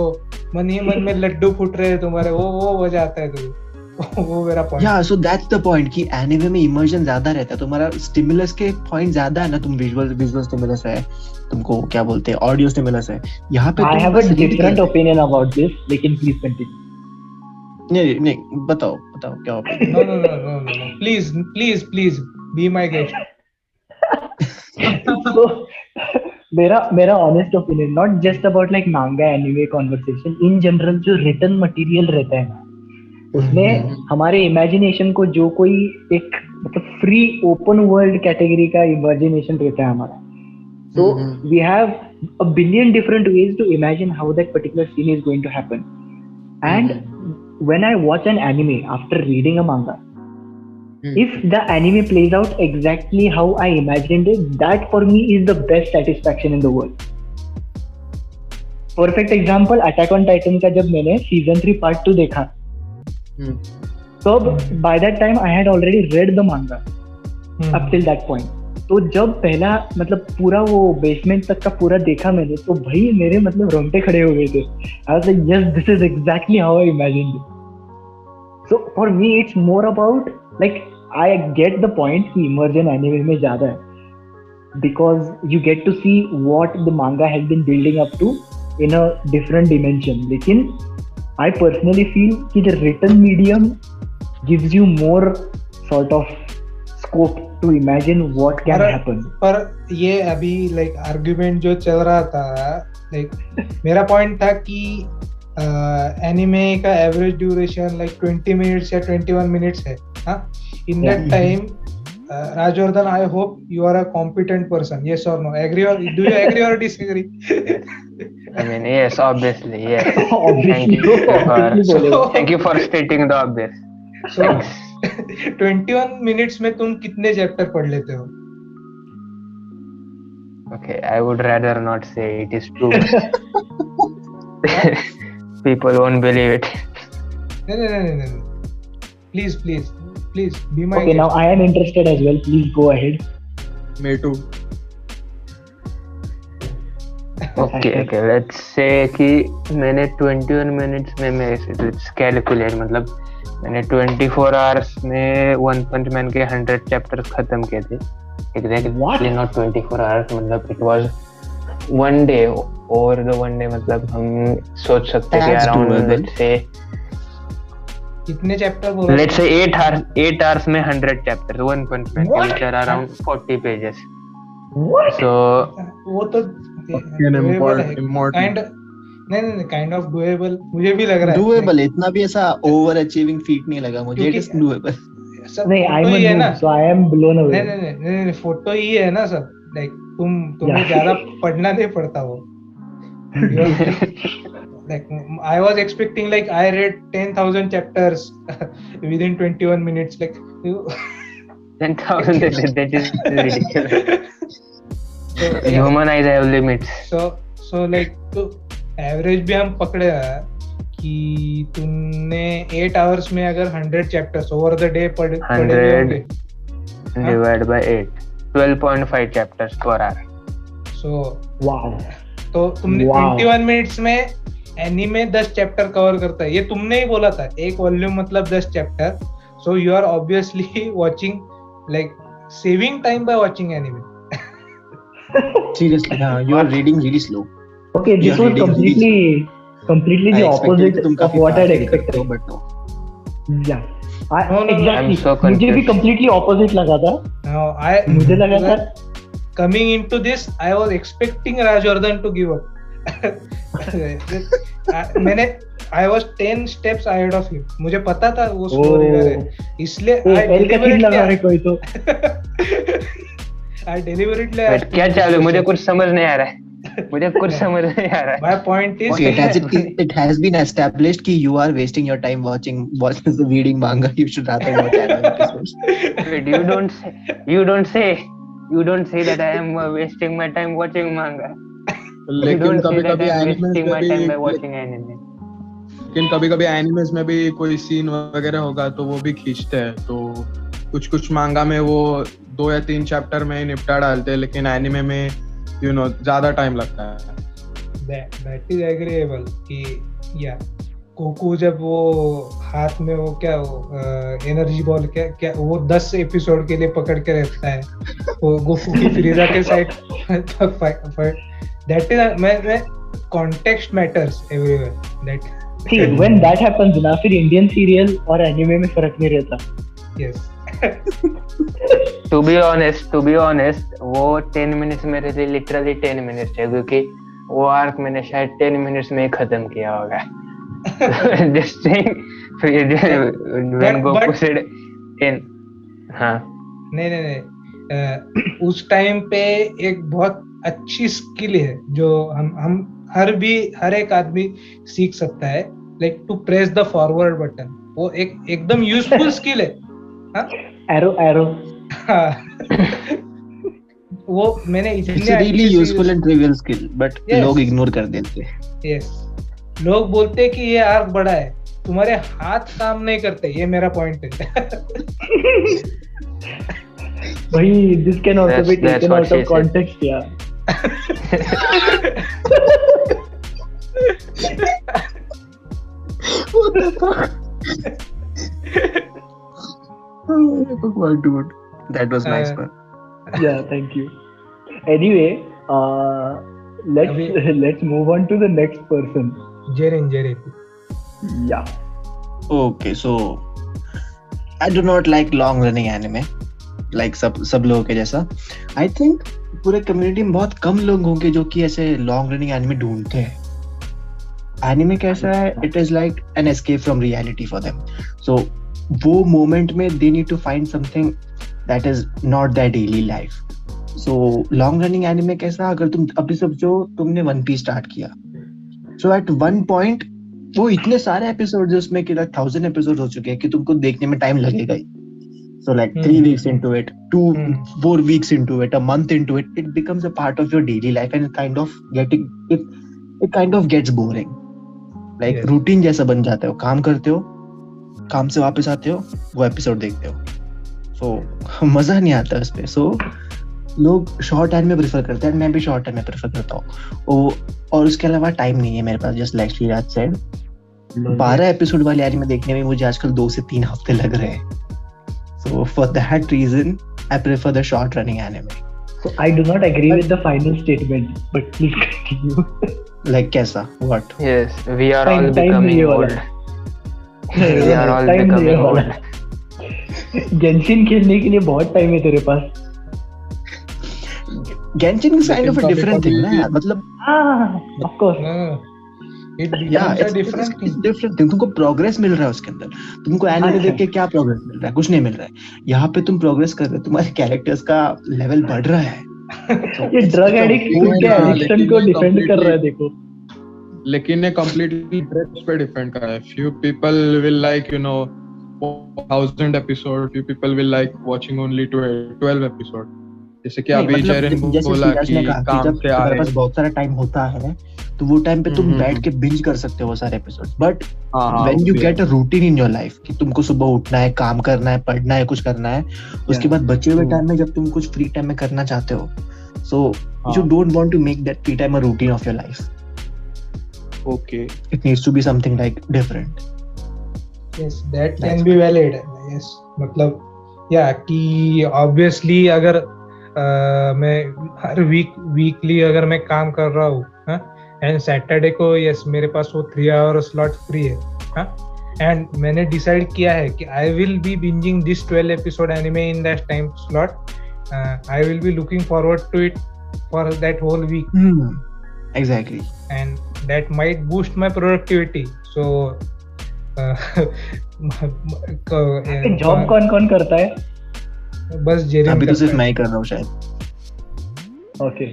मन ही मन में लड्डू फूट रहे हैं तुम्हारे वो वो मज़ा आता है तुम्हें। वो मेरा पॉइंट या सो दैट्स द पॉइंट कि एनिमे में इमर्जन ज़्यादा रहता है तुम्हारा स्टिमुलस के पॉइंट ज़्यादा है ना तुम विजुअल विजुअल स्टिमुलस है तुमको क्या बोलते हैं ऑडियो स्टिमुलस है। यहाँ पे I have a different opinion about this लेकिन प्लीज़ कंटिन्यू नहीं नहीं बताओ बताओ क्या opinion? No no no no no please please please be my guest so मेरा मेरा honest opinion not just about like manga anyway conversation in general जो written material रहता है ना उसमें हम्म, हम्म। हमारे इमेजिनेशन को जो कोई एक मतलब फ्री ओपन वर्ल्ड कैटेगरी का इमेजिनेशन रहता है हमारा। So we have a billion different ways to imagine how that particular scene is going to happen and when I watch an anime after reading a manga if the anime plays out exactly how i imagined it that for me is the best satisfaction in the world. Perfect example Attack on Titan का जब मैंने season three part two देखा हम्म। तो अब by that time I had already read the manga up till that point तो जब पहला मतलब पूरा वो बेसमेंट तक का पूरा देखा मैंने तो भाई मेरे मतलब रोंगटे खड़े हो गए थे। I was like yes this is exactly how I imagined it so for me it's more about like I get the point कि इमर्जन एनिमे में ज़्यादा है because you get to see what the manga has been building up to in a different dimension लेकिन I personally feel कि the written medium gives you more sort of scope to imagine what can happen पर ये अभी like like, argument जो चल रहा था like like, मेरा पॉइंट था कि एनिमे का average duration like twenty minutes या ट्वेंटी वन मिनट्स है? In that time Rajvardhan I hope you are a competent person yes और नो एग्री और डू यू एग्री और disagree I mean yes obviously yes thank you for thank you for stating the obvious thanks 21 minutes में तुम कितने chapter पढ़ लेते हो? Okay I would rather not say it is to people won't believe it No, no, no, no, no. no. Please, please, please be my Okay, guest. now. I am interested as well. Please go ahead. Me too. Okay okay let's say कि मैंने 21 minutes में मैं it's calculate मतलब मैंने 24 hours में one Punch Man के 100 chapters खत्म किए थे एग्जैक्टली नॉट 24 आवर्स मतलब it was one day over the one day मतलब हम सोच सकते हैं कि अराउंड लेट्स से कितने चैप्टर बोला लेट्स से 8 आवर्स 8 आवर्स में 100 चैप्टर्स वन पंच मैन के What? which are around 40 pages What? so वो तो. काइंड नहीं नहीं काइंड ऑफ़ डुएबल मुझे भी लग रहा है डूएबल इतना भी ऐसा ओवर अचीविंग फीट नहीं लगा मुझे इट इज़ डूएबल सब नहीं, I'm फ़ोटो a ही है ना noob, so I am blown away. नहीं नहीं नहीं नहीं नहीं फ़ोटो ही है ना सब लाइक तुम तुम्हें ज़्यादा पढ़ना नहीं पड़ता वो like I was expecting like I read 10,000 chapters within 21 minutes like you 10000 that, is ridiculous so, human eyes have limits so so like तो एवरेज भी हम पकड़े हैं कि तुमने 8 आवर्स में अगर 100 चैप्टर्स ओवर द डे पढ़ पढ़े भी 100 होंगे divided by 8 12.5 chapters per hour so Wow. तो तुमने Wow. 21 मिनट्स में एनीमे 10 चैप्टर कवर करता है ये तुमने ही बोला था एक वॉल्यूम मतलब 10 chapter so you are obviously watching like saving time by watching anime seriously हाँ you are reading really slow Okay, this You're was reading completely, completely the opposite of what I'd expected. But no Yeah. I, No, no, no. exactly. I'm so मुझे भी completely opposite लगा था now I मुझे लगा था coming into this i was expecting rajwardhan to give up मैंने I was 10 steps ahead of him मुझे पता था वो स्लो Oh. रीडर है इसलिए ए, I एल लगा रहे deliberately कोई तो I deliberately क्या चालू मुझे कुछ समझ नहीं आ रहा है मुझे कुछ समझ नहीं आ रहा है। My point is it has it has been established कि you are wasting your time watching watching the reading manga you should rather watch anime episodes you don't say you don't say you don't say that I am wasting my time watching manga लेकिन कभी-कभी anime my time by watching anime लेकिन कभी कभी animes में भी कोई scene वगैरह होगा तो वो भी खींचते हैं। तो कुछ कुछ मांगा में वो दो या तीन चैप्टर में निपटा डालते हैं लेकिन एनिमे में यू नो ज़्यादा टाइम लगता है। that that is agreeable कि या कोको जब वो हाथ में वो क्या वो एनर्जी बॉल क्या क्या वो दस एपिसोड के लिए पकड़ के रखता है। वो गोकू की फ्रीजा के साइड दैट इज़ मैं मैं context matters everywhere that See, when that happens ना फिर इंडियन सीरियल और एनिमे में फ़र्क नहीं रहता। Yes To be honest, to be honest, वो 10 minutes मेरे लिए literally 10 minutes है क्योंकि वो आर्क मैंने शायद 10 minutes में खत्म किया होगा. फिर when But- Goku but- हाँ नहीं नहीं नहीं उस टाइम पे एक बहुत अच्छी स्किल है जो हम हम हर भी हर एक आदमी सीख सकता है like to press the forward button वो एक एकदम यूजफुल स्किल हाँ? एरो एरो वो मैंने It's इतने a really useful and trivial skill, but Yes. लोग ignore कर देते हैं. यस लोग बोलते हैं कि ये आर्क बड़ा है तुम्हारे हाथ काम नहीं करते ये मेरा पॉइंट है भाई this can also be taken out of context यार What the fuck? oh, dude. That was nice, Uh, man. yeah thank you anyway uh let's अभी- let's move on to the next person Jerin Jerin yeah Okay, so I do not like long running anime. Like सब सब लोगों के जैसा. I think पूरे community में बहुत कम लोग होंगे जो कि ऐसे लॉन्ग रनिंग एनिमे ढूंढते हैं एनिमे कैसा है it is like an escape from reality for them so वो मोमेंट में they need to find something that is not that daily life so long running anime कैसा अगर तुम अभी सब जो तुमने वन पीस स्टार्ट किया सो एट वन पॉइंट वो इतने सारे एपिसोड उसमें कि लाइक थाउज़ेंड एपिसोड हो चुके हैं कि तुमको देखने में टाइम लगेगा ही so like three Hmm. weeks into it two Hmm. four weeks into it a month into it it becomes a part of your daily life and it kind of getting it it kind of gets boring like Yes. Routine जैसा बन जाता है काम करते हो काम से वापस आते हो वो एपिसोड देखते हो। सो मज़ा नहीं आता उस पे। सो लोग शॉर्ट टाइम में प्रेफर करते हैं मैं भी शॉर्ट टाइम में प्रेफर करता हूँ। और उसके अलावा टाइम नहीं है मेरे पास जस्ट लाइक श्रीराज सेड बारह एपिसोड वाली एनिमे देखने में मुझे आजकल दो से तीन हफ़्ते लग रहे हैं। So for that reason I prefer the short running anime So I do not agree with the final statement, but please continue. लाइक कैसा? What Yes, we are Time- all becoming old. Genshin खेलने के लिए बहुत time है तेरे पास। Genshin is kind of a different thing ना यार मतलब हाँ of course different thing. Different thing तुमको प्रोग्रेस मिल रहा है उसके अंदर। तुमको एनिमे अच्छा। देख के क्या प्रोग्रेस मिल रहा है? कुछ नहीं मिल रहा है। यहाँ पे तुम प्रोग्रेस कर रहे हो तुम्हारे कैरेक्टर्स का लेवल बढ़ रहा है। ये drug such a addict whole- उनके एडिक्शन को डिफेंड कर रहा है देखो। लेकिन ये completely interest पे डिपेंड कर रहा है people will like you know thousand episode few people will like watching only 12 12 episode जैसे कि अभी मतलब जेरन बोला कि ने काम से आए पास बहुत सारा टाइम होता है तो वो टाइम पे तुम हम्म, बैठ हम्म। के बिंज कर सकते हो वो सारे episode but when you get a routine in your life कि तुमको सुबह उठना है काम करना है पढ़ना है कुछ करना है उसके बाद बचे हुए टाइम में जब तुम कुछ फ्री टाइम में करना चाहते हो so you you don't to make make that free time a routine of your okay it needs to be something like different. Yes that That's can be valid yes. मतलब या कि obviously अगर अ, मैं हर week weekly अगर मैं काम कर रहा हूँ एंड सैटरडे को यस मेरे पास वो थ्री आवर स्लॉट फ्री है एंड मैंने डिसाइड किया है कि I will be binging this 12 episode anime in that time slot I will be looking forward to it for that whole week hmm. exactly. And that might boost my productivity. So uh, job कौन कौन करता है? बस जेरिन अभी तो सिर्फ़ मैं ही कर रहा हूँ शायद। ओके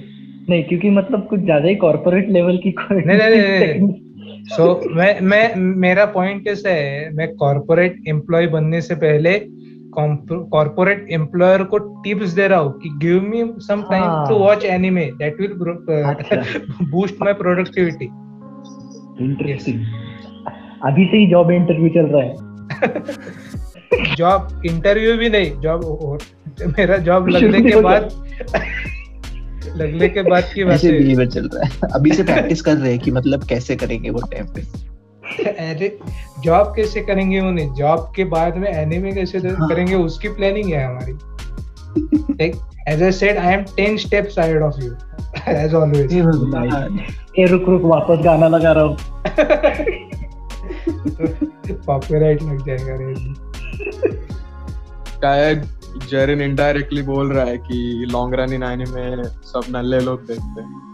नहीं क्योंकि मतलब कुछ ज़्यादा ही कॉर्पोरेट लेवल की नहीं, नहीं, नहीं, नहीं। सो मैं मैं मेरा पॉइंट कैसा है मैं कॉर्पोरेट एम्प्लॉय बनने से पहले कॉर्पोरेट एम्प्लॉयर को टिप्स दे रहा हूँ कि give me some time. To watch anime that will. Boost my productivity interesting अभी से ही जॉब इंटरव्यू चल रहा है। जॉब इंटरव्यू भी नहीं जॉब मेरा जॉब लगने के बाद लगने के बाद की बात। चल रहा है। अभी से प्रैक्टिस कर रहे हैं कि मतलब कैसे करेंगे वो टाइम पे। जॉब कैसे करेंगे उन्हें? जॉब के बाद में एनिमे कैसे हाँ। करेंगे? उसकी प्लानिंग है हमारी। As I said I am 10 steps ahead of you as always a रुक रुक वापस गाना लगा रहा हूँ। कॉपीराइट लग जाएगा रे। शायद जेरन इनडायरेक्टली बोल रहा है कि लॉन्ग रन इन एनिमे सब नल्ले लोग देखते हैं।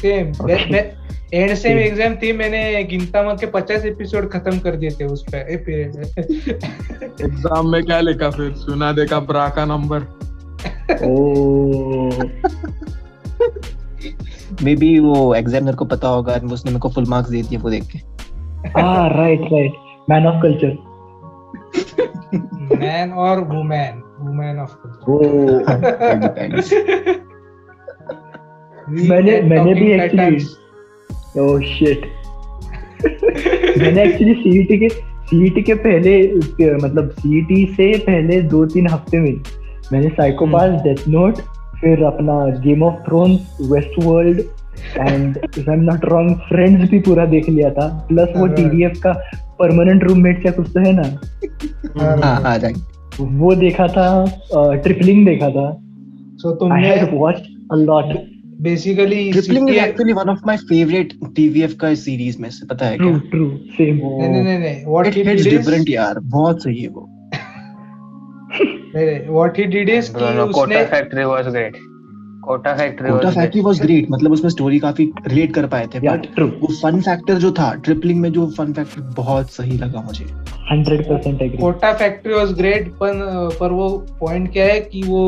सेम एंड सेम एग्ज़ाम थी मैंने गिनतामा के 50 एपिसोड खत्म कर दिए थे उस पे पीरियड में एग्ज़ाम में क्या लिखा फिर सुना देखा ब्रा का नंबर. मे बी वो एग्जामिनर को पता होगा और उसने मेरे को फुल मार्क्स दे दिए वो देख के Ah, right, right. Man of culture. Man और वुमेन वुमेन ऑफ़ Oh. मैंने- मैंने भी actually- Oh shit. मैंने एक्चुअली सीईटी के सीईटी के पहले मतलब सीईटी से पहले दो तीन हफ़्ते में मैंने साइकोपास डेथ नोट फिर अपना Game of Thrones Westworld and if I am not wrong Friends भी पूरा देख लिया था प्लस वो हाँ। टीडीएफ का परमानेंट रूममेट या कुछ तो है ना? हाँ हाँ। वो देखा था ट्रिपलिंग देखा था। सो आई तुमने had watched a lot basically Tripling is actually one of my favourite TVF का सीरीज़ में से पता है क्या? ट्रू सेम नहीं नहीं नहीं नहीं what it he did is different यार बहुत सही है वो। व्हाट ही डिड इज़ कि No, no, उसने Kota Factory was great. Kota Factory Kota Factory was great मतलब उसमें स्टोरी काफ़ी रिलेट कर पाए थे बट वो फन फैक्टर जो था ट्रिपलिंग में जो फन फैक्टर बहुत सही लगा मुझे। 100% agree Kota Factory was great पर पर वो पॉइंट क्या है कि वो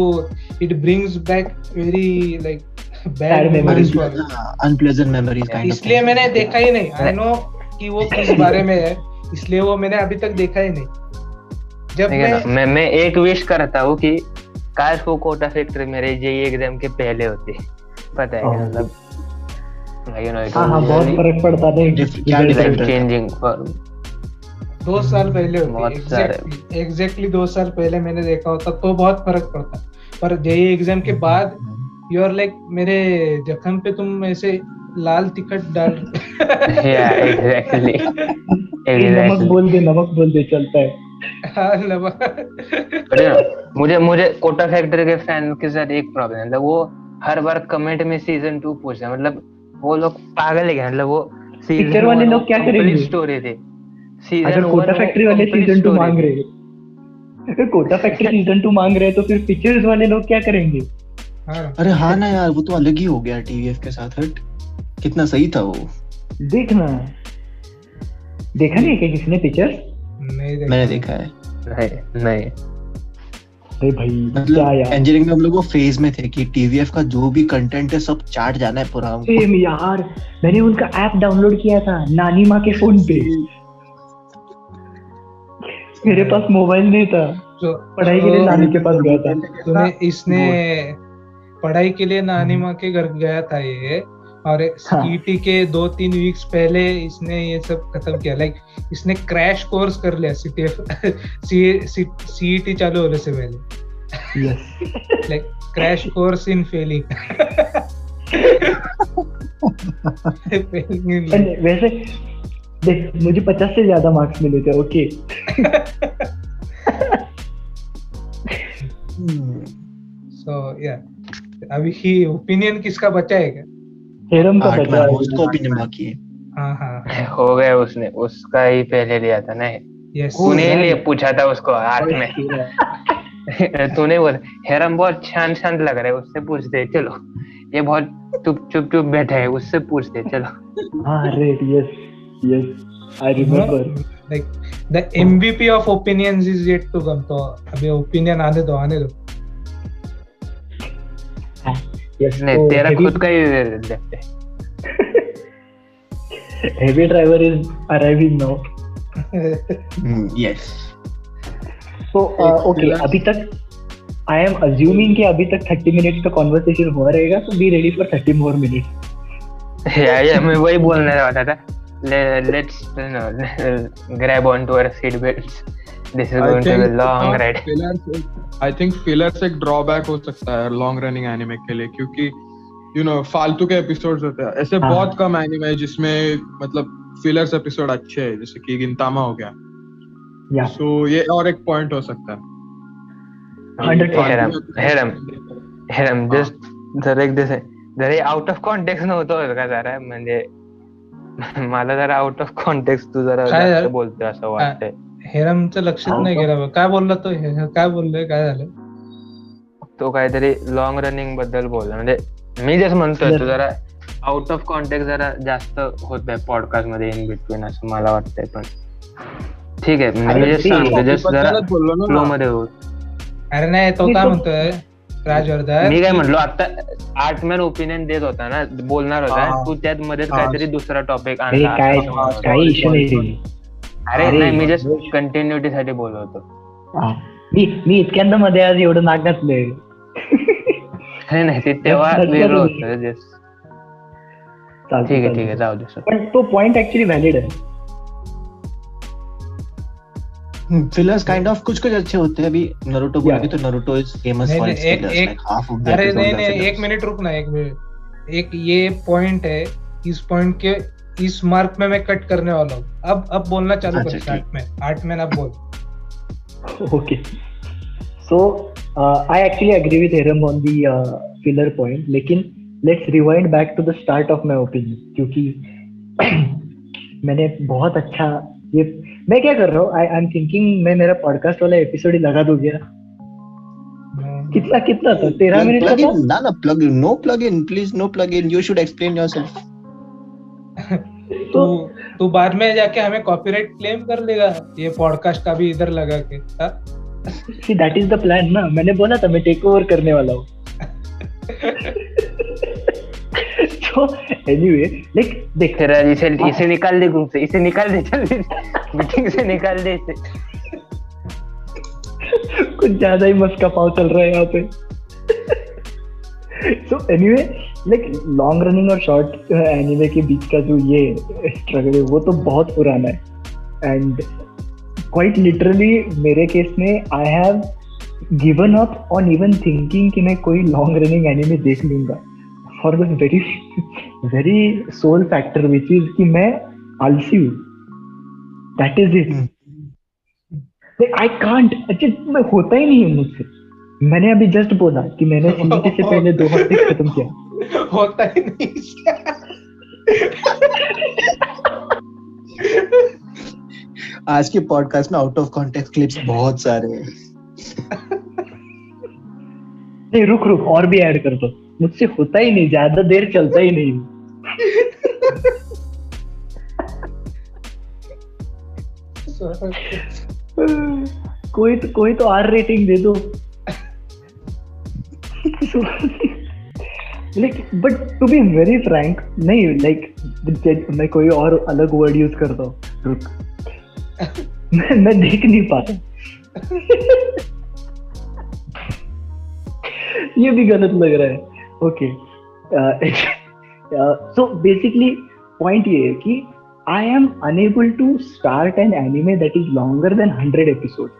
it brings back very like bad memories unpleasant memories kind इसलिए मैंने देखा ही नहीं। आई नो कि वो किस बारे में है इसलिए वो मैंने अभी तक देखा ही नहीं। जब मैं मैं मैं एक विश करता हूँ कि काश वो कोटा फैक्ट्री मेरे जेई एग्ज़ाम के पहले होती। पता है Oh. मतलब हाँ हाँ बहुत फ़र्क पड़ता था। दो साल पहले एग्जैक्टली दो साल मैंने देखा होता तो बहुत फ़र्क पड़ता। पर जेई एग्ज़ाम के बाद यू आर लाइक मेरे जख्म पे तुम ऐसे लाल टिकट डाल yeah exactly. नमक बोल दे नमक बोल दे चलता है। हाँ, मुझे मुझे कोटा फैक्ट्री के फ़ैन के साथ एक प्रॉब्लम है। मतलब वो हर बार कमेंट में सीज़न टू पूछते हैं। मतलब वो लोग पागल है मतलब वो वाले लोग क्या करेंगे? स्टोरी थी। सीज़न कोटा फैक्ट्री वाले सीज़न टू मांग रहे हैं कोटा फैक्ट्री सीज़न टू मांग रहे हैं तो फिर पिक्चर्स वाले लोग क्या करेंगे? अरे हाँ ना यार वो तो अलग ही हो गया टीवीएफ के साथ हट। कितना सही था वो। देखना देखा नहीं क्या किसी ने पिक्चर्स नहीं देखा। मैंने देखा है। नहीं नहीं। अरे भाई मतलब इंजीनियरिंग में हम लोग वो फ़ेज़ में थे कि टीवीएफ का जो भी कंटेंट है सब चाट जाना है पूरा सेम यार। मैंने उनका ऐप डाउनलोड किया था नानी माँ के फ़ोन पे। मेरे पास मोबाइल नहीं था। तो पढ़ाई के लिए नानी के पास गया था। तूने इसने पढ़ाई के लिए नानी माँ के घर गया था ये और हाँ। सीईटी के दो तीन वीक्स पहले इसने ये सब खत्म किया। लाइक इसने क्रैश कोर्स कर लिया सीटीएफ सीईटी चालू होने से पहले। Like crash course in failing वैसे देख मुझे पचास से ज़्यादा मार्क्स मिले थे ओके हम्म, सो या अभी ही ओपिनियन किसका बचा है क्या हेरम का बचा है उसको ओपिनियन बाकी है। हाँ हाँ हो। गया उसने उसका ही पहले लिया था ना यस तूने ही लिए पूछा था उसको आठ में। तूने बोला हेरम बहुत शांत शांत लग रहा है उससे पूछते चलो। ये बहुत चुप चुप चुप बैठा है उससे पूछते चलो। हाँ right yes yes I remember like the MVP of opinions is yet to come तो अभी ओपिनियन आने दो आने दो। नहीं तेरा खुद का ही देखते heavy driver is arriving now yes so okay अभी तक आई एम अज्यूमिंग कि अभी तक 30 मिनट्स का कॉन्वर्सेशन हुआ रहेगा तो be ready for 30 more minutes या मैं वही बोलने वाला था। Let's grab on to our seat belts this is going to be long ride I think fillers एक ड्रॉबैक हो सकता है लॉन्ग रनिंग एनिमे के लिए क्योंकि यू नो फालतू के एपिसोड्स होते हैं। ऐसे हाँ। बहुत कम एनिमे है जिसमें मतलब फिलर्स एपिसोड अच्छे हैं जैसे कि गिनतामा हो गया। या सो ये और एक पॉइंट हो सकता है। 100% हेरम हेरम हेरम जस्ट जरा एक दिवस जरा आउट ऑफ़ कॉन्टेक्स्ट नव्हतं का जरा म्हणजे मला जरा आउट ऑफ़ कॉन्टेक्स्ट तू जरा? बोलतोय असं वाटतंय. हेरमचं लक्षात नाही गेलं. बघ. काय बोलला तो? हे- काय बोललोय काय झालं? तो काहीतरी लॉंग रनिंगबद्दल बोलला. म्हणजे मी जसं म्हणतोय तू जरा आउट ऑफ कॉन्टेक्ट जरा जास्त होत आहे पॉडकास्टमध्ये इन बिटवीन असं मला वाटतंय पण. ठीक आहे म्हणजे मी सांगतो जस्ट जरा फ्लो मध्ये हो अरे नाही तो काय म्हणतोय? राजवर्धन? मी काय म्हटलो आता आर्ट मॅन ओपिनियन देत होता ना बोलणार होता. हा. तू त्यात मध्ये हा. काहीतरी दुसरा टॉपिक आणला. अरे नाही मी जस्ट कंटिन्युटी साठी बोलत होतो. हा. मी मी इतक्यांदा मध्ये आज एवढं नाक घातलंय नाही नाही ते तेव्हा वेगळं. होतं जस्ट ठीक आहे ठीक आहे जाऊ दे सर. पण तो पॉइंट ऍक्च्युली व्हॅलिड आहे. फिलर्स काइंड ऑफ़ कुछ कुछ अच्छे होते हैं. अभी नरूटो बोलेंगे तो Naruto is famous for its fillers like half of the अरे नहीं नहीं एक मिनट रुकना एक मिनट एक ये पॉइंट है इस पॉइंट के इस मार्क में मैं कट करने वाला हूँ अब अब बोलना चालू अच्छा, कर आठ में आठ में अब बोल okay so uh, i actually agree with Hiram on the uh, filler point लेकिन let's rewind back to the start of my opinion क्योंकि मैंने बहुत अच्छा ये मैं क्या कर रहा हूँ आई एम थिंकिंग मैं मेरा पॉडकास्ट वाला एपिसोड ही लगा दूँ क्या कितना कितना था तेरह मिनट का ना ना in no plug in please no plug in you should explain yourself तू तू बाद में जाके हमें कॉपीराइट क्लेम कर लेगा ये पॉडकास्ट का भी इधर लगा के हाँ? See that is the plan ना। मैंने बोला था मैं टेक ओवर करने वाला हूँ। so anyway like देख आज इसे इसे निकाल दे ग्रुप से इसे निकाल दे जल्दी मीटिंग से निकाल दे इसे। कुछ ज़्यादा ही मस्का पाव चल रहा है यहाँ पे। So anyway like long running और शॉर्ट एनिमे के बीच का जो ये स्ट्रगल है वो तो बहुत पुराना है। एंड क्वाइट लिटरली मेरे केस में I have given up on even thinking कि मैं कोई लॉन्ग रनिंग एनिमे देख लूँगा। For the very very sole factor which is कि मैं आलसी हूँ। That is it I can't अच्छा मैं होता ही नहीं है मुझसे। मैंने अभी जस्ट बोला कि मैंने सीरीज़ से पहले दो हफ़्ते खत्म किया। होता ही नहीं आज के पॉडकास्ट में आउट ऑफ़ कॉन्टेक्स्ट क्लिप्स बहुत सारे हैं। नहीं रुक रुक और भी ऐड कर दो। मुझसे होता ही नहीं ज़्यादा देर चलता ही नहीं। कोई तो कोई तो आर रेटिंग दे दो। Like but to be very frank नहीं लाइक मैं कोई और अलग वर्ड यूज़ करता हूँ। रुक। मैं मैं देख नहीं पाता ये भी गलत लग रहा है। ओके सो बेसिकली पॉइंट ये है कि I am unable to start an anime that is longer than hundred episode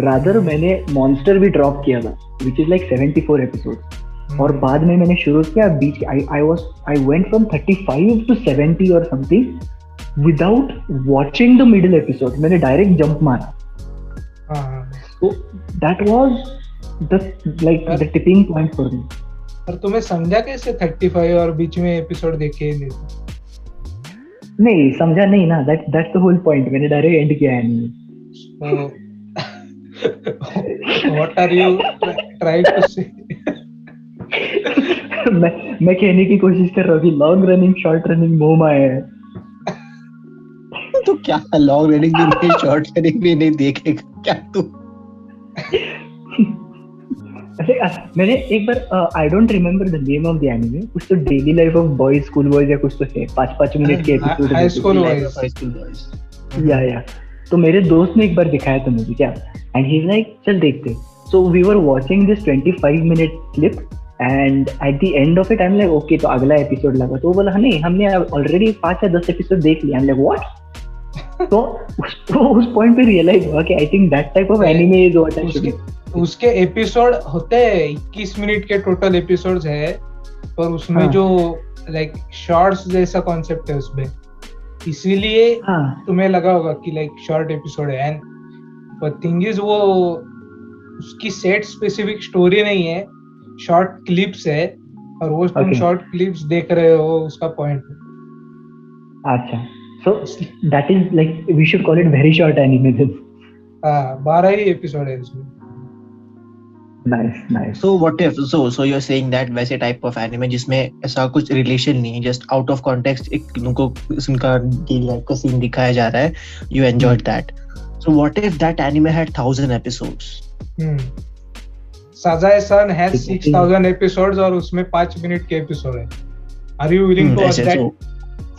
rather मैंने मॉन्स्टर भी ड्रॉप किया था which is like seventy four episode और बाद में मैंने शुरू किया बीच I I was I went from 35 to 70 और something without watching the middle episode मैंने डायरेक्ट जंप मारा। हाँ, हाँ। so that was the like the tipping point for और तुम्हें समझा कैसे 35 और बीच में एपिसोड देखे नहीं? नहीं समझा नहीं ना। That that's the whole point मैंने डायरेक्ट एंड किया है। What are you trying to say मैं मैं कहने की कोशिश कर रहा हूँ कि लॉन्ग रनिंग शॉर्ट रनिंग मोह माया है। तो क्या लॉन्ग रनिंग भी नहीं शॉर्ट रनिंग भी नहीं देखेगा? क्या तू? ऐसे अ, मैंने एक बार I don't remember the name of the anime कुछ तो daily life of boys school boys या कुछ तो है। पाँच पाँच मिनट के एपिसोड हाई स्कूल boys. या या तो मेरे दोस्त ने एक बार दिखाया था मुझे क्या? एंड ही लाइक चल देखते. So we were watching this 25 minute clip and at the end of it I am like okay तो अगला एपिसोड लगा. तो वो बोला "हाँ, नहीं हमने ऑलरेडी पाँच या दस एपिसोड देख लिया आई एम लाइक व्हाट तो उस तो उस पॉइंट पे रियलाइज़ हुआ कि I think that type of anime is what I should उसके उसके एपिसोड होते हैं इक्कीस मिनट के टोटल एपिसोड्स है पर उसमें हाँ। जो लाइक शॉर्ट्स जैसा कॉन्सेप्ट है उसमें इसीलिए हाँ। तुम्हें लगा होगा कि लाइक शॉर्ट एपिसोड है। एंड पर थिंग इज़ वो उसकी सेट स्पेसिफिक स्टोरी नहीं है। शॉर्ट क्लिप्स है। और वो तुम. शॉर्ट क्लिप्स देख रहे हो उसका पॉइंट अच्छा। So that is like we should call it very short anime this हाँ बारह ही एपिसोड है उसमें nice nice So what if so so you're saying that वैसे type of anime जिसमें ऐसा कुछ relation नहीं है just out of context एक उनको उनका daily life का scene दिखाया जा रहा है you enjoyed that so what if that anime had thousand episodes Sazae san has है, सिक्स थाउज़ेंड एपिसोड्स और उसमें पाँच मिनट के एपिसोड है are you willing Hmm, to watch that so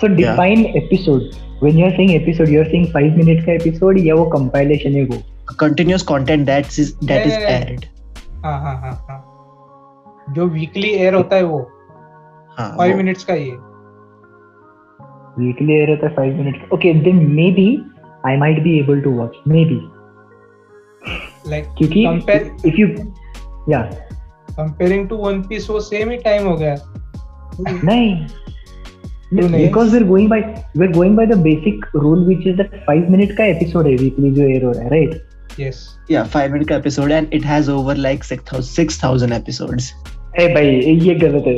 So define episode. When you're saying episode, you're saying five minute का episode या वो compilation है वो? continuous content that is that is Yeah. हाँ हाँ हाँ हाँ जो वीकली एयर होता है वो हाँ फाइव वो- मिनट्स का ही है Weekly air होता है five five minute. Okay, then maybe I might be able to watch. Maybe like क्योंकि if you yeah comparing to one piece वो सेम ही टाइम हो गया नहीं we're going by we're going by the basic rule which is that five minute का episode है weekly जो air हो रहा है right? Yes yeah five minute का episode and it has over like six thousand six thousand episodes ए भाई ये गलत है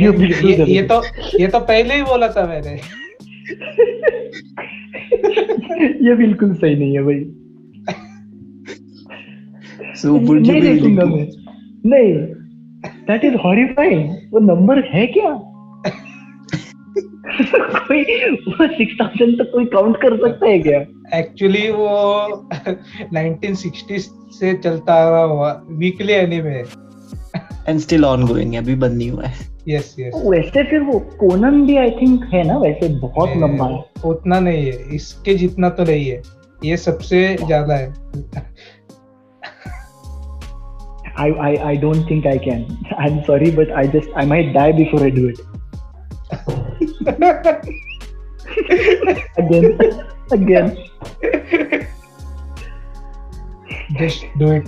ये बिल्कुल ये, ये है। तो ये तो पहले ही बोला था मैंने ये बिल्कुल सही नहीं है भाई so देखूँगा to मैं नहीं दैट इज़ हॉरिफाइंग वो नंबर है क्या कोई वो सिक्स थाउज़ेंड तक कोई काउंट कर सकता है क्या? एक्चुअली वो 1960 से चलता आ रहा हुआ weekly anime and still ongoing है अभी बंद नहीं हुआ है। यस यस वैसे फिर वो कोनन भी आई थिंक है ना वैसे बहुत लंबा है। उतना नहीं है इसके जितना तो नहीं है ये सबसे ज़्यादा है। I, I I don't think I can. I'm sorry, but I just I might die before I do it. again, again. just do it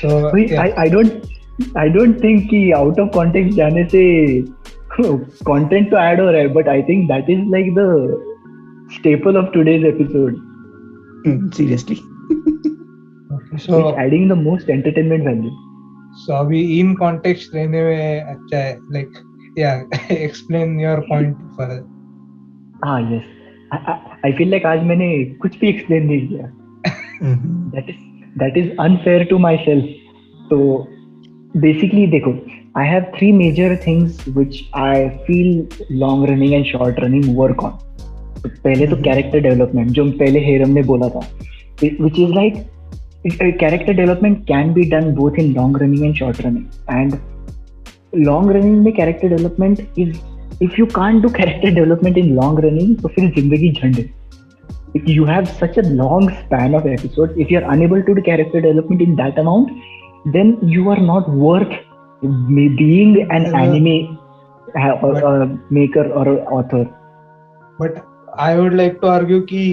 so Wait, yeah. I I don't I don't think कि out of context जाने से content तो add हो रहा है, but I think that is like the staple of today's episode. Seriously so It's adding the most entertainment value. So अभी in context रहने में अच्छा है like yeah explain your point further हाँ yes. I, I, I feel like आज मैंने कुछ भी explain नहीं किया. that is that is unfair to myself so basically देखो I have three major things which I feel long running and short running work on तो पहले तो Mhm. character development जो पहले हेरम ने बोला था which is like character development can be done both in long running and short running and long running में character development is if you can't do character development in long running तो फिर जिंदगी झंड है if you have such a long span of episodes, if you're unable to do character development in that amount, then you are not worth me- being an Uh, anime uh, or, uh, maker or a author. but I would like to argue कि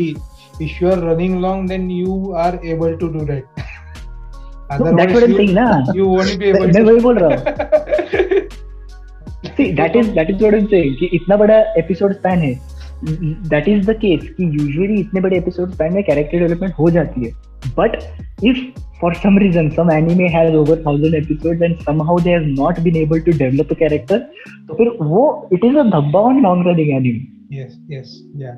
if you are running long then you are able to do that No, that's what I'm saying, ना. you won't be able मैं to वही बोल रहा हूँ. See, that is that is what I'm saying कि इतना बड़ा episode span है. That is the case कि usually इतने बड़े episode span में character development हो जाती है. But if for some reason some anime has over thousand episodes and somehow they have not been able to develop a character, तो फिर वो it is a धब्बा on long running anime. yes yes yeah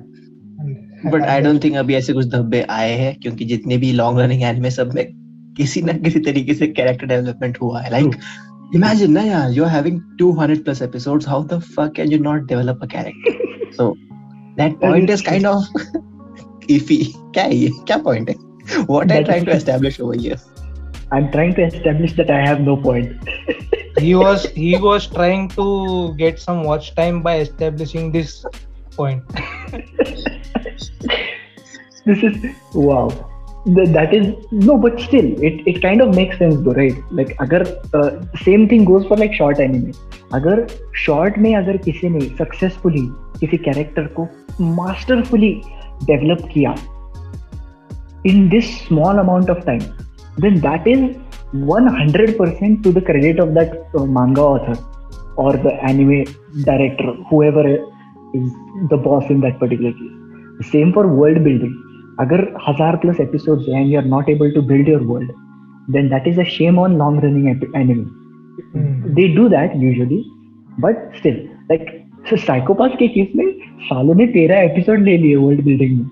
but I don't think अभी ऐसे कुछ धब्बे आए हैं क्योंकि जितने भी लॉन्ग रनिंग एनिमे सब में किसी ना किसी तरीके से कैरेक्टर डेवलपमेंट हुआ है। लाइक इमेजिन ना यार you are having 200 plus episodes how the fuck can you not develop a character so that point is kind of iffy क्या है क्या पॉइंट है? What I am trying to establish over here I am trying to establish that I have no point he was he was trying to get some watch time by establishing this point this is wow Th- that is no but still it, it kind of makes sense though right like अगर uh, same thing goes for like short anime अगर short में अगर किसी ने successfully किसी character को masterfully develop किया in this small amount of time then that is 100% to the credit of that uh, manga author or the anime director whoever is the boss in that particular case same for world building अगर हजार plus episodes हैं and you are not able to build your world then that is a shame on long running anime Hmm. they do that usually but still like so psychopath के case में सालों ने तेरह episode ले लिए world building में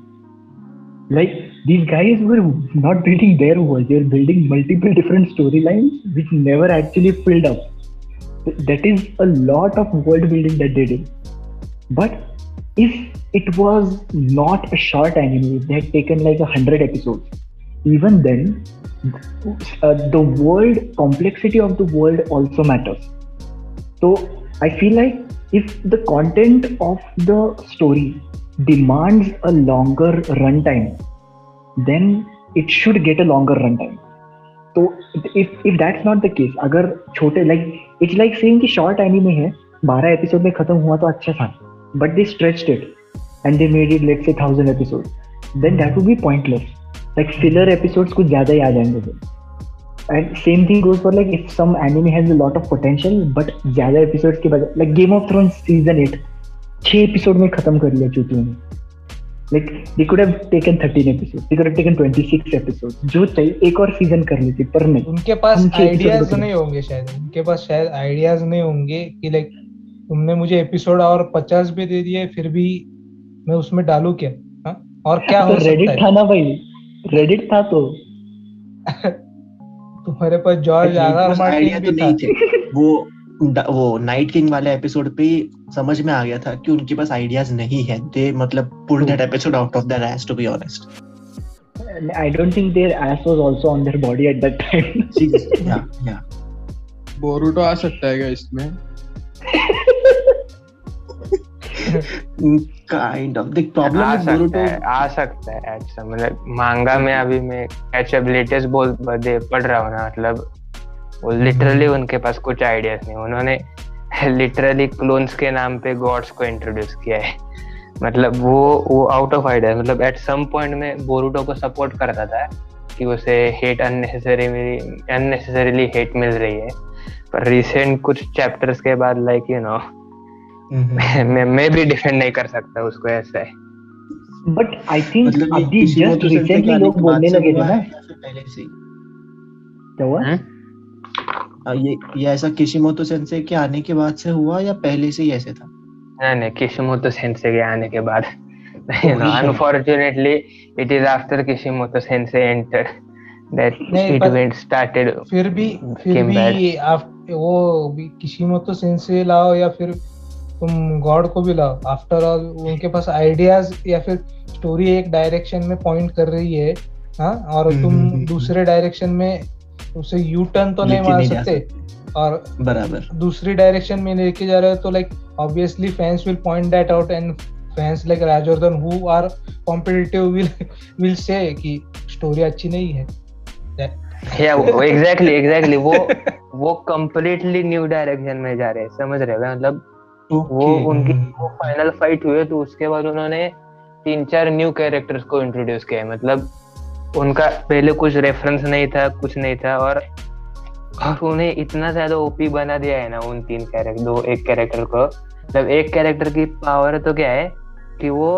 like these guys were not building their world they were building multiple different storylines which never actually filled up that is a lot of world building that they did But if it was not a short anime they had taken like a hundred episodes even then uh, the world complexity of the world also matters so i feel like if the content of the story demands a longer runtime then it should get a longer runtime so if if that's not the case अगर छोटे like it's like saying कि short anime है 12 episode में खत्म हुआ तो अच्छा था but they stretched it and they made it let's say 1000 episodes then that would be pointless like filler episodes कुछ ज़्यादा ही आ जाएँगे फिर and same thing goes for like if some anime has a lot of potential but ज़्यादा episodes के बजाय like Game of Thrones season 8 छह episode में खत्म कर लिया चूतियों ने like they could have taken 13 episodes they could have taken 26 episodes जो चाहिए एक और सीज़न कर लेती पर नहीं उनके पास आइडियाज़। नहीं होंगे शायद उनके पास शायद आइडियाज़ नहीं होंगे कि लाइक तुमने मुझे एपिसोड और पचास भी दे दिए फिर भी मैं उसमें डालू क्या? हाँ? और क्या हो तो रेडिट सकता था ना भाई। रेडिट था तो। तुम्हारे पास जॉर्ज आइडिया तो नहीं था। वो वो नाइट किंग वाले एपिसोड पे समझ में आ गया था कि उनके पास आइडियाज़ नहीं है। दे मतलब pull that episode out of there as to be honest I don't think their ass was also on their body at that time. या या बोरूटो आ सकता है क्या इसमें? काइंड ऑफ़ द प्रॉब्लम आ सकता है आ सकता है ऐसा मतलब मांगा में अभी मैं कैचअप लेटेस्ट दे पढ़ रहा हूँ ना मतलब वो लिटरली उनके पास कुछ आइडियाज़ नहीं उन्होंने लिटरली क्लोन्स के नाम पे गॉड्स को इंट्रोड्यूस किया है। मतलब वो वो आउट ऑफ़ आइडिया मतलब एट सम पॉइंट में बोरूटो को सपोर्ट करता था कि उसे हेट अननेसेसरी अननेसेसरीली हेट मिल रही है। पर रिसेंट कुछ चैप्टर्स के बाद लाइक यू नो मैं मैं भी डिफेंड नहीं कर सकता उसको ऐसा। है But I think मतलब अभी किसी just मोटो सेंसे के recently आने लोग बोलने लगे थे ना। है? पहले से क्या हुआ? हम्म? हाँ, ये ये ऐसा किशिमोतो सेंसे के आने के बाद से हुआ या पहले से ही ऐसे था? नहीं नहीं किशिमोतो सेंसे के आने के बाद। है। is after kishimoto sensei entered that नहीं, it पर- went started फिर भी फिर भी. आप वो भी किशिमोतो सेंसे लाओ या फिर तुम गॉड को भी लाओ। आफ्टर ऑल उनके पास आइडियाज़ या फिर स्टोरी एक डायरेक्शन में पॉइंट कर रही है हाँ? और हम्म, तुम हम्म, हम्म। दूसरे डायरेक्शन में उसे यू टर्न तो नहीं मार सकते। और बराबर। दूसरी डायरेक्शन में लेके जा रहे हो तो like obviously fans will point that out and fans like Rajvardhan who are competitive will will say कि स्टोरी अच्छी नहीं है। या वो एग्जैक्टली एग्जैक्टली वो वो कंप्लीटली न्यू डायरेक्शन में जा रहे हैं। समझ रहे हो मतलब वो उनकी वो फाइनल फाइट हुए तो उसके बाद उन्होंने तीन चार न्यू कैरेक्टर्स को इंट्रोड्यूस किया है। मतलब उनका पहले कुछ रेफरेंस नहीं था कुछ नहीं था और और उन्हें इतना ज़्यादा ओपी बना दिया है ना उन तीन कैरेक्टर दो एक कैरेक्टर को। मतलब एक कैरेक्टर की पावर तो क्या है कि वो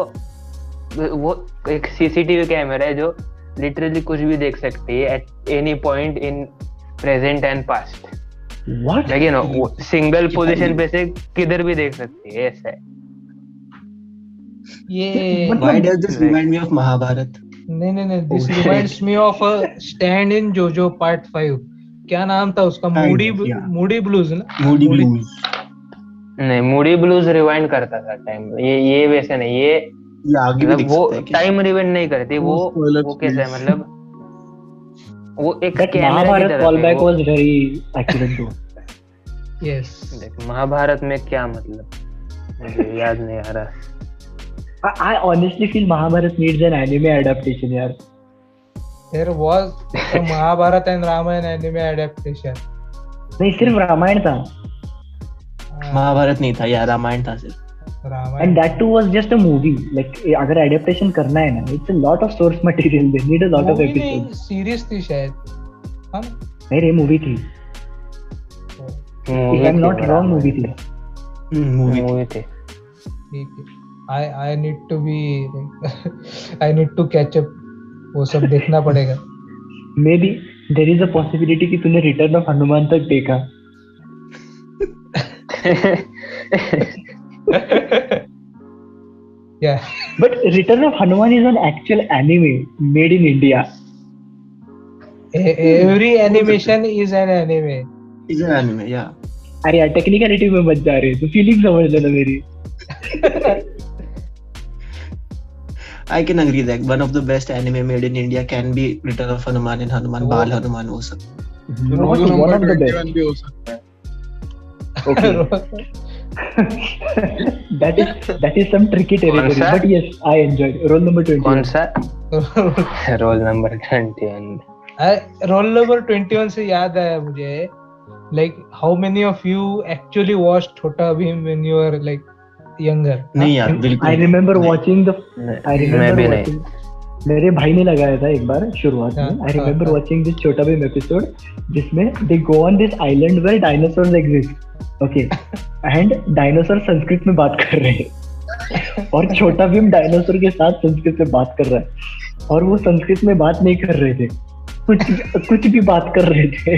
वो एक सीसीटीवी कैमरा है जो लिटरली कुछ भी देख सकती है at any point in present and past What? Like single position पे से किधर भी देख सकती है ऐसा है ये Why does this remind me of Mahabharat? नहीं नहीं नहीं this reminds me of a stand in JoJo part 5 क्या नाम था उसका मूडी मूडी ब्लूज ना Moody Moody- Blues. नहीं मूडी ब्लूज रिवाइंड करता था टाइम ये ये वैसे नहीं ये ये आगे भी मतलब वो? टाइम रिवाइंड नहीं करती वो वो कैसा है मतलब वो एक That कैमरा की Mahabharat तरह callback है वो- was very accurate though. Yes देख, महाभारत में क्या मतलब? मुझे याद नहीं आ रहा। I, I honestly feel Mahabharat needs an anime यार. There was Mahabharat and Ramayan anime adaptation नहीं सिर्फ़ रामायण था. महाभारत नहीं था यार रामायण था सिर्फ़। Ramayan and that too was just a movie. Like अगर adaptation करना है ना, it's a lot of source material. They need a lot of episodes. Series थी शायद हाँ नहीं रे मूवी थी. Not वो wrong, रामायण। मूवी थी. मूवी मूवी थी ठीक है I I need to be I need to catch up वो सब देखना पड़ेगा Maybe there is a possibility कि तूने Return of हनुमान तक देखा. या But Return of Hanuman is an actual anime made in India. Every animation is an anime is an anime या अरे यार टेक्निकलिटी में मत जा रहे तो फीलिंग समझ लेना मेरी I can agree that one of the best anime made in India can be Return of Hanuman and Hanuman Oh. Bal Hanuman What is one of the best? भी हो सकता है Okay. That is that is some tricky territory. But yes, I enjoyed. Roll number twenty. कौन सा roll number twenty roll number 21 से याद आया मुझे like how many of you actually watch Chhota Bheem when you are like younger नहीं यार बिल्कुल I remember watching the. I remember watching. मेरे भाई ने लगाया था एक बार शुरुआत में। I remember. वाचिंग दिस छोटा भीम एपिसोड जिसमें they go on this island where dinosaurs exist okay and dinosaur Sanskrit में बात कर रहे हैं। और छोटा भीम डायनासोर के साथ संस्कृत में बात कर रहा है। और वो संस्कृत में बात नहीं कर रहे थे। कुछ कुछ भी बात कर रहे थे।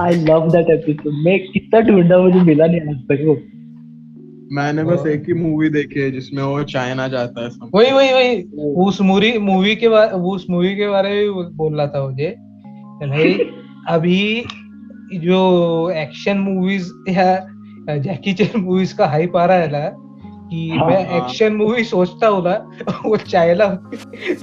आई लव दैट एपिसोड मैं कितना ढूंढा मुझे मिला नहीं आज तक वो। मैंने बस हाँ। एक ही मूवी देखी है जिसमें वो चाइना जाता है सब। वही वही वही। उस मूवी मूवी के बारे उस मूवी के बारे में बोल रहा था मुझे। भाई अभी जो एक्शन मूवीज़ या जैकी चैन मूवीज़ का हाइप आ रहा है ना कि हाँ, मैं हाँ। एक्शन मूवी सोचता हूँ ना वो चाइना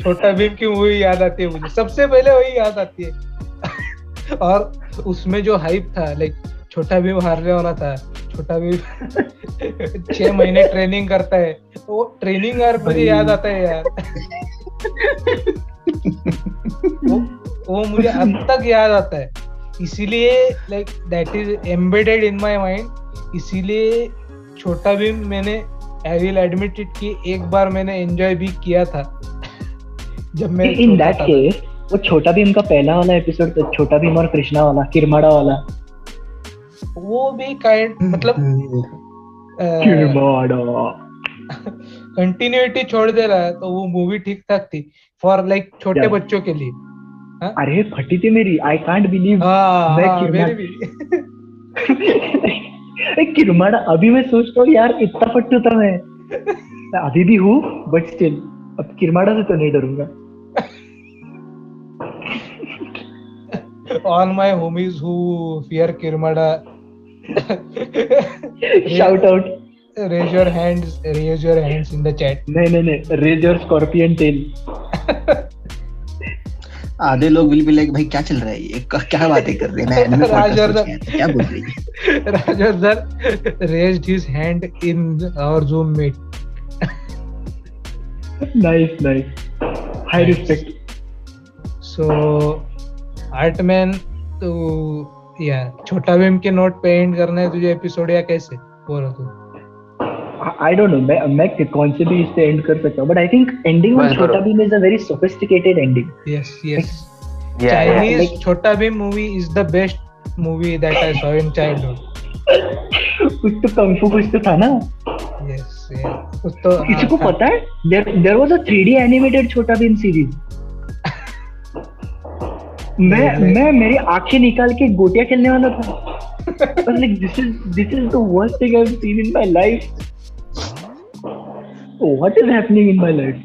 छोटा भीम की मूवी याद आती है मुझे। सबसे पहले वही याद आती है। और उसमें जो हाइप था लाइक छोटा भीम हारने वाला था छोटा भीम छह महीने ट्रेनिंग करता है वो ट्रेनिंग आर्क मुझे याद आता है यार। वो वो मुझे अब तक याद आता है। इसीलिए like that is embedded in my mind इसीलिए छोटा भीम मैंने आई विल एडमिट इट कि एक बार मैंने एंजॉय भी किया था जब मैं इन दैट केस वो छोटा भीम का पहला वाला एपिसोड तो छोटा भीम और कृष्णा वाला किरमाड़ा वाला वो भी काइंड मतलब कंटिन्यूटी छोड़ दे रहा है तो वो मूवी ठीक ठाक थी फॉर लाइक छोटे बच्चों के लिए। हा? अरे फटी थी मेरी आई कांट बिलीव मैं किरमाड़ा- अभी मैं सोचता हूँ यार इतना फट्टू था मैं। मैं अभी भी हूँ बट स्टिल अब किरमाड़ा से तो नहीं डरूँगा। all my homies who fear Kirmada shout out raise your hands raise your hands in the chat नहीं नहीं नहीं रेज योर स्कॉर्पियन टेल आधे लोग विल बी लाइक भाई क्या चल रहा है ये क्या बातें कर रहे हैं मैं था, क्या बोल रही है Raja sir raised his hand in our zoom meet nice nice hi Nice. Respect Artman तो या छोटा भीम के नोट पे एंड करना है तुझे एपिसोड या कैसे? बोलो तू। आई डोंट नो मैं मैं कौन से भी इससे एंड कर सकता हूँ but I think ending of Chhota. Bheem is a very sophisticated ending yes yes. Yeah, yeah. Chinese like- छोटा Bhim movie is the best movie that I saw in childhood. कुछ तो कंफू कुछ तो था ना। Yes yeah कुछ तो किसी को हाँ, पता है? There there was a 3D animated Chhota Bheem series मैं मैं मेरी आँखें निकाल के गोटियाँ खेलने वाला था। बस like this is this is the worst thing I have seen in my life what is happening in my life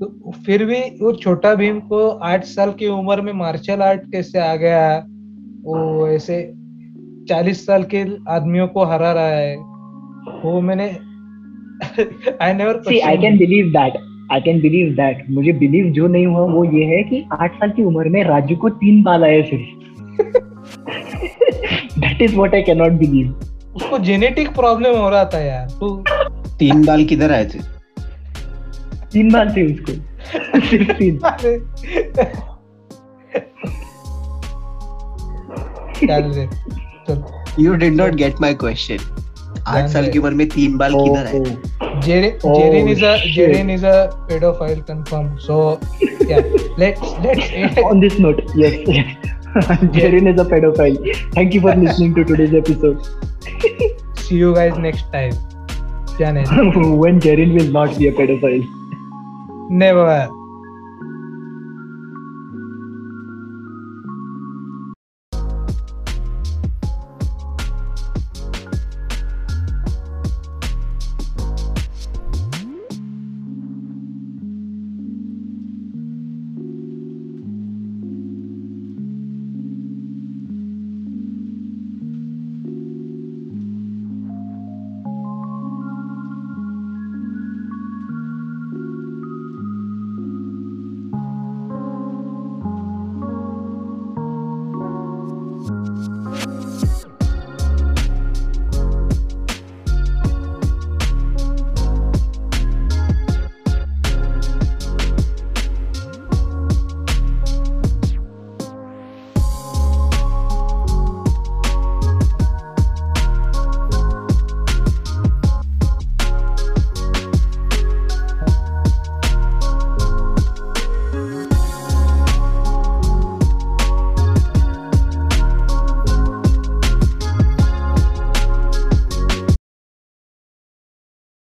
तो फिर भी वो छोटा भीम को आठ साल की उम्र में मार्शल आर्ट कैसे आ गया? वो ऐसे चालीस साल के आदमियों को हरा रहा है। वो मैंने I never see I can believe that I can believe that मुझे बिलीव जो नहीं हुआ वो ये है कि आठ साल की उम्र में राजू को तीन बाल आए सिर्फ़। That is what I can not believe उसको जेनेटिक प्रॉब्लम हो रहा था यार। तो तीन बाल किधर आए थे? तीन बाल थे उसको। सिर्फ़ तीन। You did not get my question आठ साल की उम्र में तीन बाल Oh, किधर आए Jaren, Oh, Jaren is a shit. Jaren is a pedophile confirmed. So yeah, let's let's end. on this note, yes, Jaren is a pedophile. Thank you for listening to today's episode. see you guys next time. Janet, when Jaren will not be a pedophile. never.